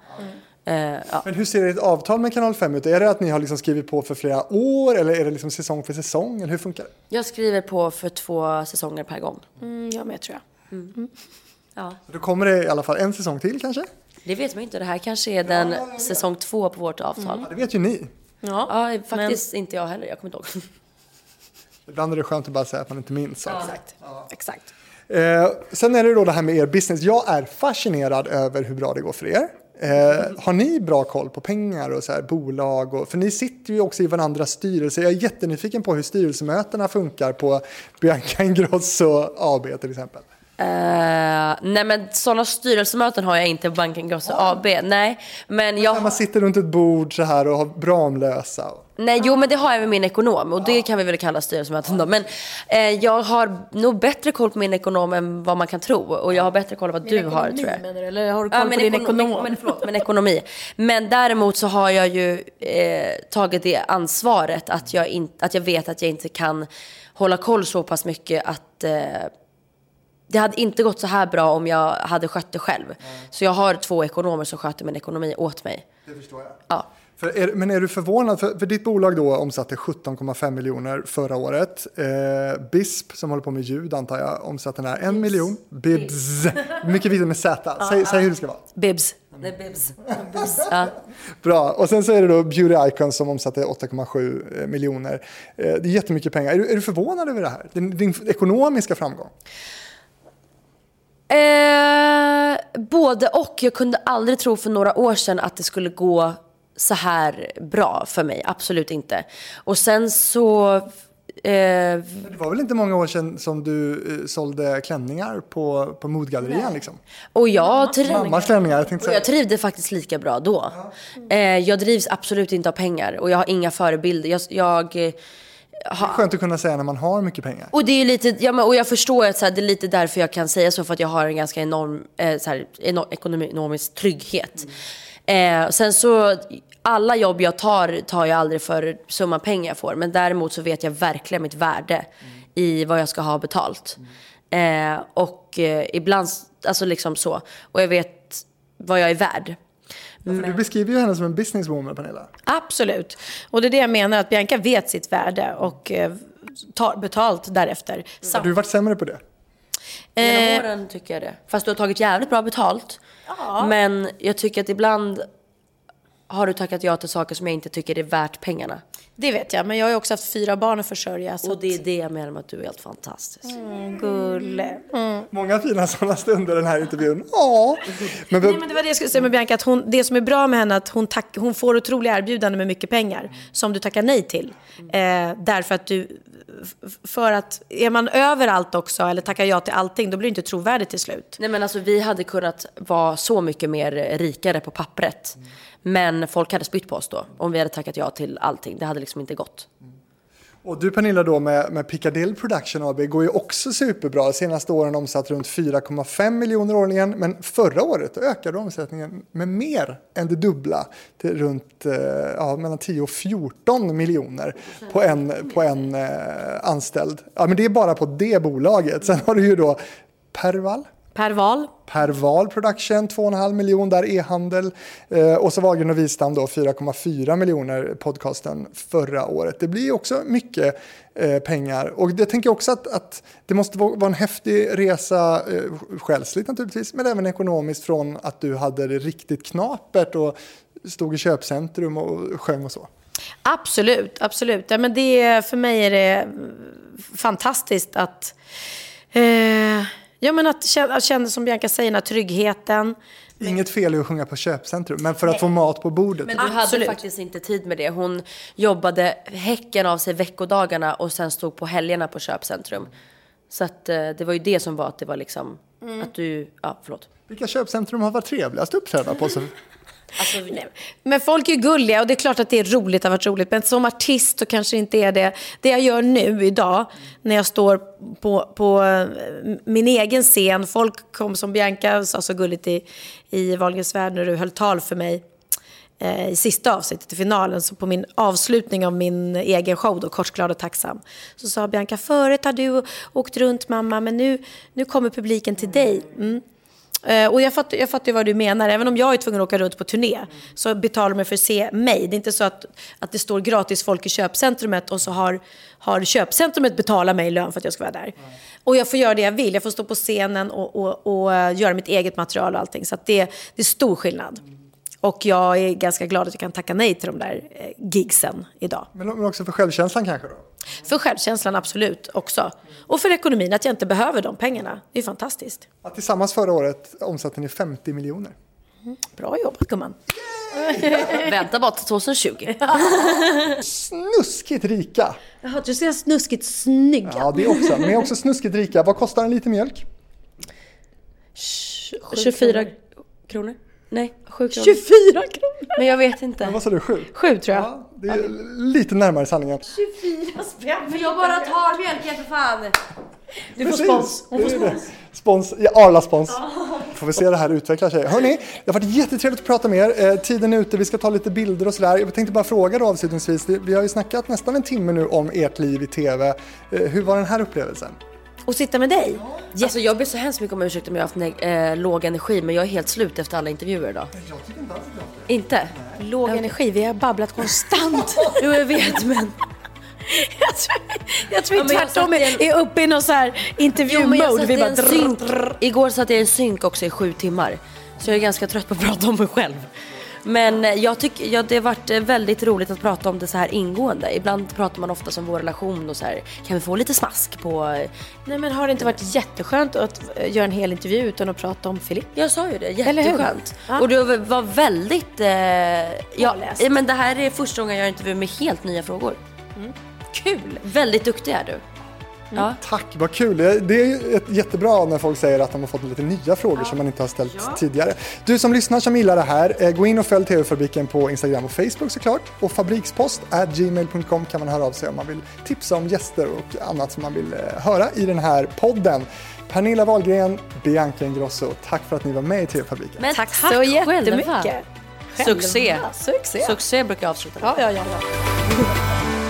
[SPEAKER 3] Eh, ja.
[SPEAKER 1] Men hur ser ert avtal med Kanal 5 ut? Är det att ni har liksom skrivit på för flera år eller är det liksom säsong för säsong? Eller hur funkar det?
[SPEAKER 3] Jag skriver på för två säsonger per gång.
[SPEAKER 2] mm, ja, men jag tror jag.
[SPEAKER 3] Ja.
[SPEAKER 1] Då kommer det i alla fall en säsong till kanske?
[SPEAKER 3] Det vet man ju inte. Det här kanske är den säsong två på vårt avtal.
[SPEAKER 1] Ja, det vet ju ni.
[SPEAKER 2] Ja,
[SPEAKER 3] Ja, faktiskt inte jag heller. Jag kommer inte ihåg. (laughs)
[SPEAKER 1] Ibland är det skönt att bara säga att man inte minns.
[SPEAKER 2] exakt. exakt.
[SPEAKER 1] Eh, sen är det då det här med er business. Jag är fascinerad över hur bra det går för er. Eh, har ni bra koll på pengar och så här, bolag? Och, för ni sitter ju också i varandras styrelser. Jag är jättenyfiken på hur styrelsemötena funkar på Bianca Ingrosso AB till exempel.
[SPEAKER 3] Eh, nej men sådana styrelsemöten har jag inte på Banken Grosso AB. Nej, men jag...
[SPEAKER 1] man sitter runt ett bord så här och har Ramlösa. Och,
[SPEAKER 3] Nej, jo men det har jag med min ekonom och det kan vi väl kalla styrelsemöten då. Men eh, jag har nog bättre koll på min ekonom än vad man kan tro. Och jag har bättre koll på vad du har tror jag.
[SPEAKER 2] Menar du, eller har du koll
[SPEAKER 3] Ja,
[SPEAKER 2] på
[SPEAKER 3] men,
[SPEAKER 2] din
[SPEAKER 3] ekonom,
[SPEAKER 2] ekonom?
[SPEAKER 3] men, förlåt, men ekonomi. Men däremot så har jag ju eh, tagit det ansvaret att jag, in, att jag vet att jag inte kan hålla koll så pass mycket att eh, det hade inte gått så här bra om jag hade skött det själv. Så jag har två ekonomer som sköter min ekonomi åt mig.
[SPEAKER 1] det förstår jag.
[SPEAKER 3] Ja.
[SPEAKER 1] För är, men är du förvånad? För, för ditt bolag då omsatte 17,5 miljoner förra året. Eh, BISP som håller på med ljud antar jag omsatte den här en miljon. Bibs. Mycket viktigt med Z. (laughs) Säg, säg hur det ska vara.
[SPEAKER 2] Bibs.
[SPEAKER 3] Det är bibs. Ja. (laughs)
[SPEAKER 1] Bra. Och sen så är det då Beauty Icon som omsatte 8,7 miljoner. Eh, det är jättemycket pengar. Är du, är du förvånad över det här? Din, din ekonomiska framgång?
[SPEAKER 3] Eh, både och. Jag kunde aldrig tro för några år sedan att det skulle gå så här bra för mig. Absolut inte. Och sen så Eh,
[SPEAKER 1] Det var väl inte många år sedan som du eh, sålde klänningar på, på modgallerian liksom?
[SPEAKER 3] och jag, triv,
[SPEAKER 1] Mammas klänningar, jag
[SPEAKER 3] och jag
[SPEAKER 1] säga.
[SPEAKER 3] trivdes faktiskt lika bra då. Eh, jag drivs absolut inte av pengar och jag har inga förebilder. Jag, jag, eh,
[SPEAKER 1] Skönt att kunna säga när man har mycket pengar.
[SPEAKER 3] och det är lite, ja, men, och jag förstår att så här, det är lite därför jag kan säga så för att jag har en ganska enorm, eh, så här, enorm ekonomisk trygghet. Eh, sen så, alla jobb jag tar, tar jag aldrig för summan pengar jag får. Men däremot så vet jag verkligen mitt värde i vad jag ska ha betalt. Eh, och eh, ibland, alltså liksom så. Och jag vet vad jag är värd.
[SPEAKER 1] Du beskriver ju henne som en businesswoman, Pernilla.
[SPEAKER 2] Absolut. Och det är det jag menar, att Bianca vet sitt värde och eh, tar betalt därefter.
[SPEAKER 1] Har du varit sämre på det?
[SPEAKER 3] Genom åren tycker jag det. Fast du har tagit jävligt bra betalt. Men jag tycker att ibland har du tackat ja till saker som jag inte tycker är värt pengarna.
[SPEAKER 2] Det vet jag, men jag har ju också haft fyra barn att försörja. Så
[SPEAKER 3] Och det är det jag menar med att du är helt fantastisk.
[SPEAKER 2] att, gulle.
[SPEAKER 1] Många fina sådana stunder i den här intervjun. Ja. Men,
[SPEAKER 2] Nej, men det var det jag skulle säga med Bianca, att hon, det som är bra med henne är att hon, tack, hon får otroliga erbjudanden med mycket pengar som du tackar nej till. Eh, därför att du, för att är man överallt också eller tackar ja till allting då blir det inte trovärdigt till slut.
[SPEAKER 3] Nej men alltså vi hade kunnat vara så mycket mer rikare på pappret. Men folk hade spytt på oss då. Om vi hade tackat ja till allting. Det hade liksom inte gått.
[SPEAKER 1] och du Pernilla då med, med Piccadilly Production AB går ju också superbra. Senaste åren omsatt runt 4,5 miljoner årligen. Men förra året ökade omsättningen med mer än det dubbla. Till runt eh, ja, mellan 10 och 14 miljoner på en, på en eh, anställd. Ja, men det är bara på det bolaget. Sen har du ju då Perval.
[SPEAKER 2] Per val.
[SPEAKER 1] Perval Production 2,5 miljoner där e-handel eh, och så Wahlgren och Wistam då 4,4 miljoner podcasten förra året. Det blir också mycket eh, pengar och det tänker jag också att, att det måste vara vara en häftig resa eh, själsligt naturligtvis men även ekonomiskt från att du hade det riktigt knapert och stod i köpcentrum och sjöng och så.
[SPEAKER 2] Absolut, absolut. Ja, men det, för mig är det fantastiskt att, eh, ja, men att, känna, att känna, som Bianca säger, den här tryggheten.
[SPEAKER 1] Inget fel i att sjunga på köpcentrum men för att få mat på bordet.
[SPEAKER 3] Men du hade
[SPEAKER 2] Absolut.
[SPEAKER 3] faktiskt inte tid med det. Hon jobbade häcken av sig veckodagarna och sen stod på helgerna på köpcentrum. Så att eh, det var ju det som var att det var liksom att du, ja förlåt.
[SPEAKER 1] Vilka köpcentrum har varit trevligast att uppträda på? Så
[SPEAKER 3] Alltså,
[SPEAKER 2] Men folk är ju gulliga och det är klart att det är roligt, har varit roligt. Men som artist så kanske inte är det. Det jag gör nu idag när jag står på, på eh, min egen scen. Folk kom som Bianca sa så gulligt i, i Wahlgrens värld när du höll tal för mig eh, i sista avsnittet i finalen. Så på min avslutning av min egen show då, Kort, glad och tacksam. Så sa Bianca, förut har du åkt runt mamma men nu, nu kommer publiken till dig. Mm. Eh, Och jag fattar, jag fattar vad du menar. Även om jag är tvungen att åka runt på turné så betalar de för att se mig. Det är inte så att, att det står gratis folk i köpcentrumet och så har, har köpcentrumet betalat mig lön för att jag ska vara där. Och jag får göra det jag vill. Jag får stå på scenen och, och, och eh, göra mitt eget material och allting. Så det, det är stor skillnad. Och jag är ganska glad att jag kan tacka nej till de där eh, gigsen idag.
[SPEAKER 1] Men också för självkänslan kanske då?
[SPEAKER 2] För självkänslan absolut också. Och för ekonomin, att jag inte behöver de pengarna. Det är fantastiskt.
[SPEAKER 1] Att tillsammans förra året omsatte ni 50 miljoner.
[SPEAKER 2] Bra jobbat gumman.
[SPEAKER 3] Vänta bara till 2020.
[SPEAKER 1] Snuskigt rika!
[SPEAKER 2] Jaha, du ser snuskigt snygga.
[SPEAKER 1] Ja, det också. Men också snuskigt rika. Vad kostar en liter mjölk?
[SPEAKER 3] 24 kronor? Nej, 7 kronor.
[SPEAKER 2] 24 kronor!
[SPEAKER 3] Men jag vet inte.
[SPEAKER 1] Vad sa du? Sju?
[SPEAKER 2] Sju tror jag.
[SPEAKER 1] Ja, det är lite närmare sanningen.
[SPEAKER 2] 24 spänn.
[SPEAKER 3] Men jag bara tar mjölken för fan.
[SPEAKER 2] Du får
[SPEAKER 1] Precis,
[SPEAKER 2] spons.
[SPEAKER 1] det är det. Spons, ja, Arla-spons. Får vi se det här utveckla sig. Hörni, det har varit jättetrevligt att prata med er. Eh, tiden är ute, vi ska ta lite bilder och sådär. Jag tänkte bara fråga då avslutningsvis. Vi har ju snackat nästan en timme nu om ert liv i TV. Eh, hur var den här upplevelsen?
[SPEAKER 2] Och sitta med dig.
[SPEAKER 3] Alltså jag ber så hemskt mycket om ursäkt om jag har haft neg- eh, låg energi men jag är helt slut efter alla intervjuer idag. Inte?
[SPEAKER 2] Låg energi, vi har babblat konstant. (laughs)
[SPEAKER 3] Jo jag vet men. (laughs)
[SPEAKER 2] jag tror, jag tror
[SPEAKER 3] Ja, jag
[SPEAKER 2] tvärtom
[SPEAKER 3] i
[SPEAKER 2] är, uppe i någon så här
[SPEAKER 3] jag
[SPEAKER 2] intervju-mode. Vi bara
[SPEAKER 3] en
[SPEAKER 2] drr,
[SPEAKER 3] synk.
[SPEAKER 2] drr.
[SPEAKER 3] Igår satt jag i en synk också i sju timmar. Så jag är ganska trött på att (laughs) prata om mig själv. Men eh, jag tycker, ja, det har varit eh, väldigt roligt att prata om det så här ingående. Ibland pratar man ofta om vår relation och så här, kan vi få lite smask på... eh,
[SPEAKER 2] Nej men har det inte varit jätteskönt att göra en hel intervju utan att prata om Filip?
[SPEAKER 3] Jag sa ju det, jätteskönt.
[SPEAKER 2] Ja.
[SPEAKER 3] Och det var väldigt... Eh, ja, men det här är första gången jag gör intervju med helt nya frågor.
[SPEAKER 2] Kul!
[SPEAKER 3] Väldigt duktig är du. Ja.
[SPEAKER 1] Tack, vad kul. Det är jättebra när folk säger att de har fått lite nya frågor som man inte har ställt tidigare. Du som lyssnar som gillar det här, eh, gå in och följ TV-fabriken på Instagram och Facebook såklart. Och fabrikspost gmail.com kan man höra av sig om man vill tipsa om gäster och annat som man vill eh, höra i den här podden. Pernilla Wahlgren, Bianca Ingrosso, tack för att ni var med i TV-fabriken.
[SPEAKER 3] Men
[SPEAKER 2] Tack
[SPEAKER 3] tack
[SPEAKER 2] så jättemycket.
[SPEAKER 3] Succé.
[SPEAKER 2] Själva. Succé.
[SPEAKER 3] Succé brukar jag avsluta med.
[SPEAKER 2] Ja, ja, ja. ja.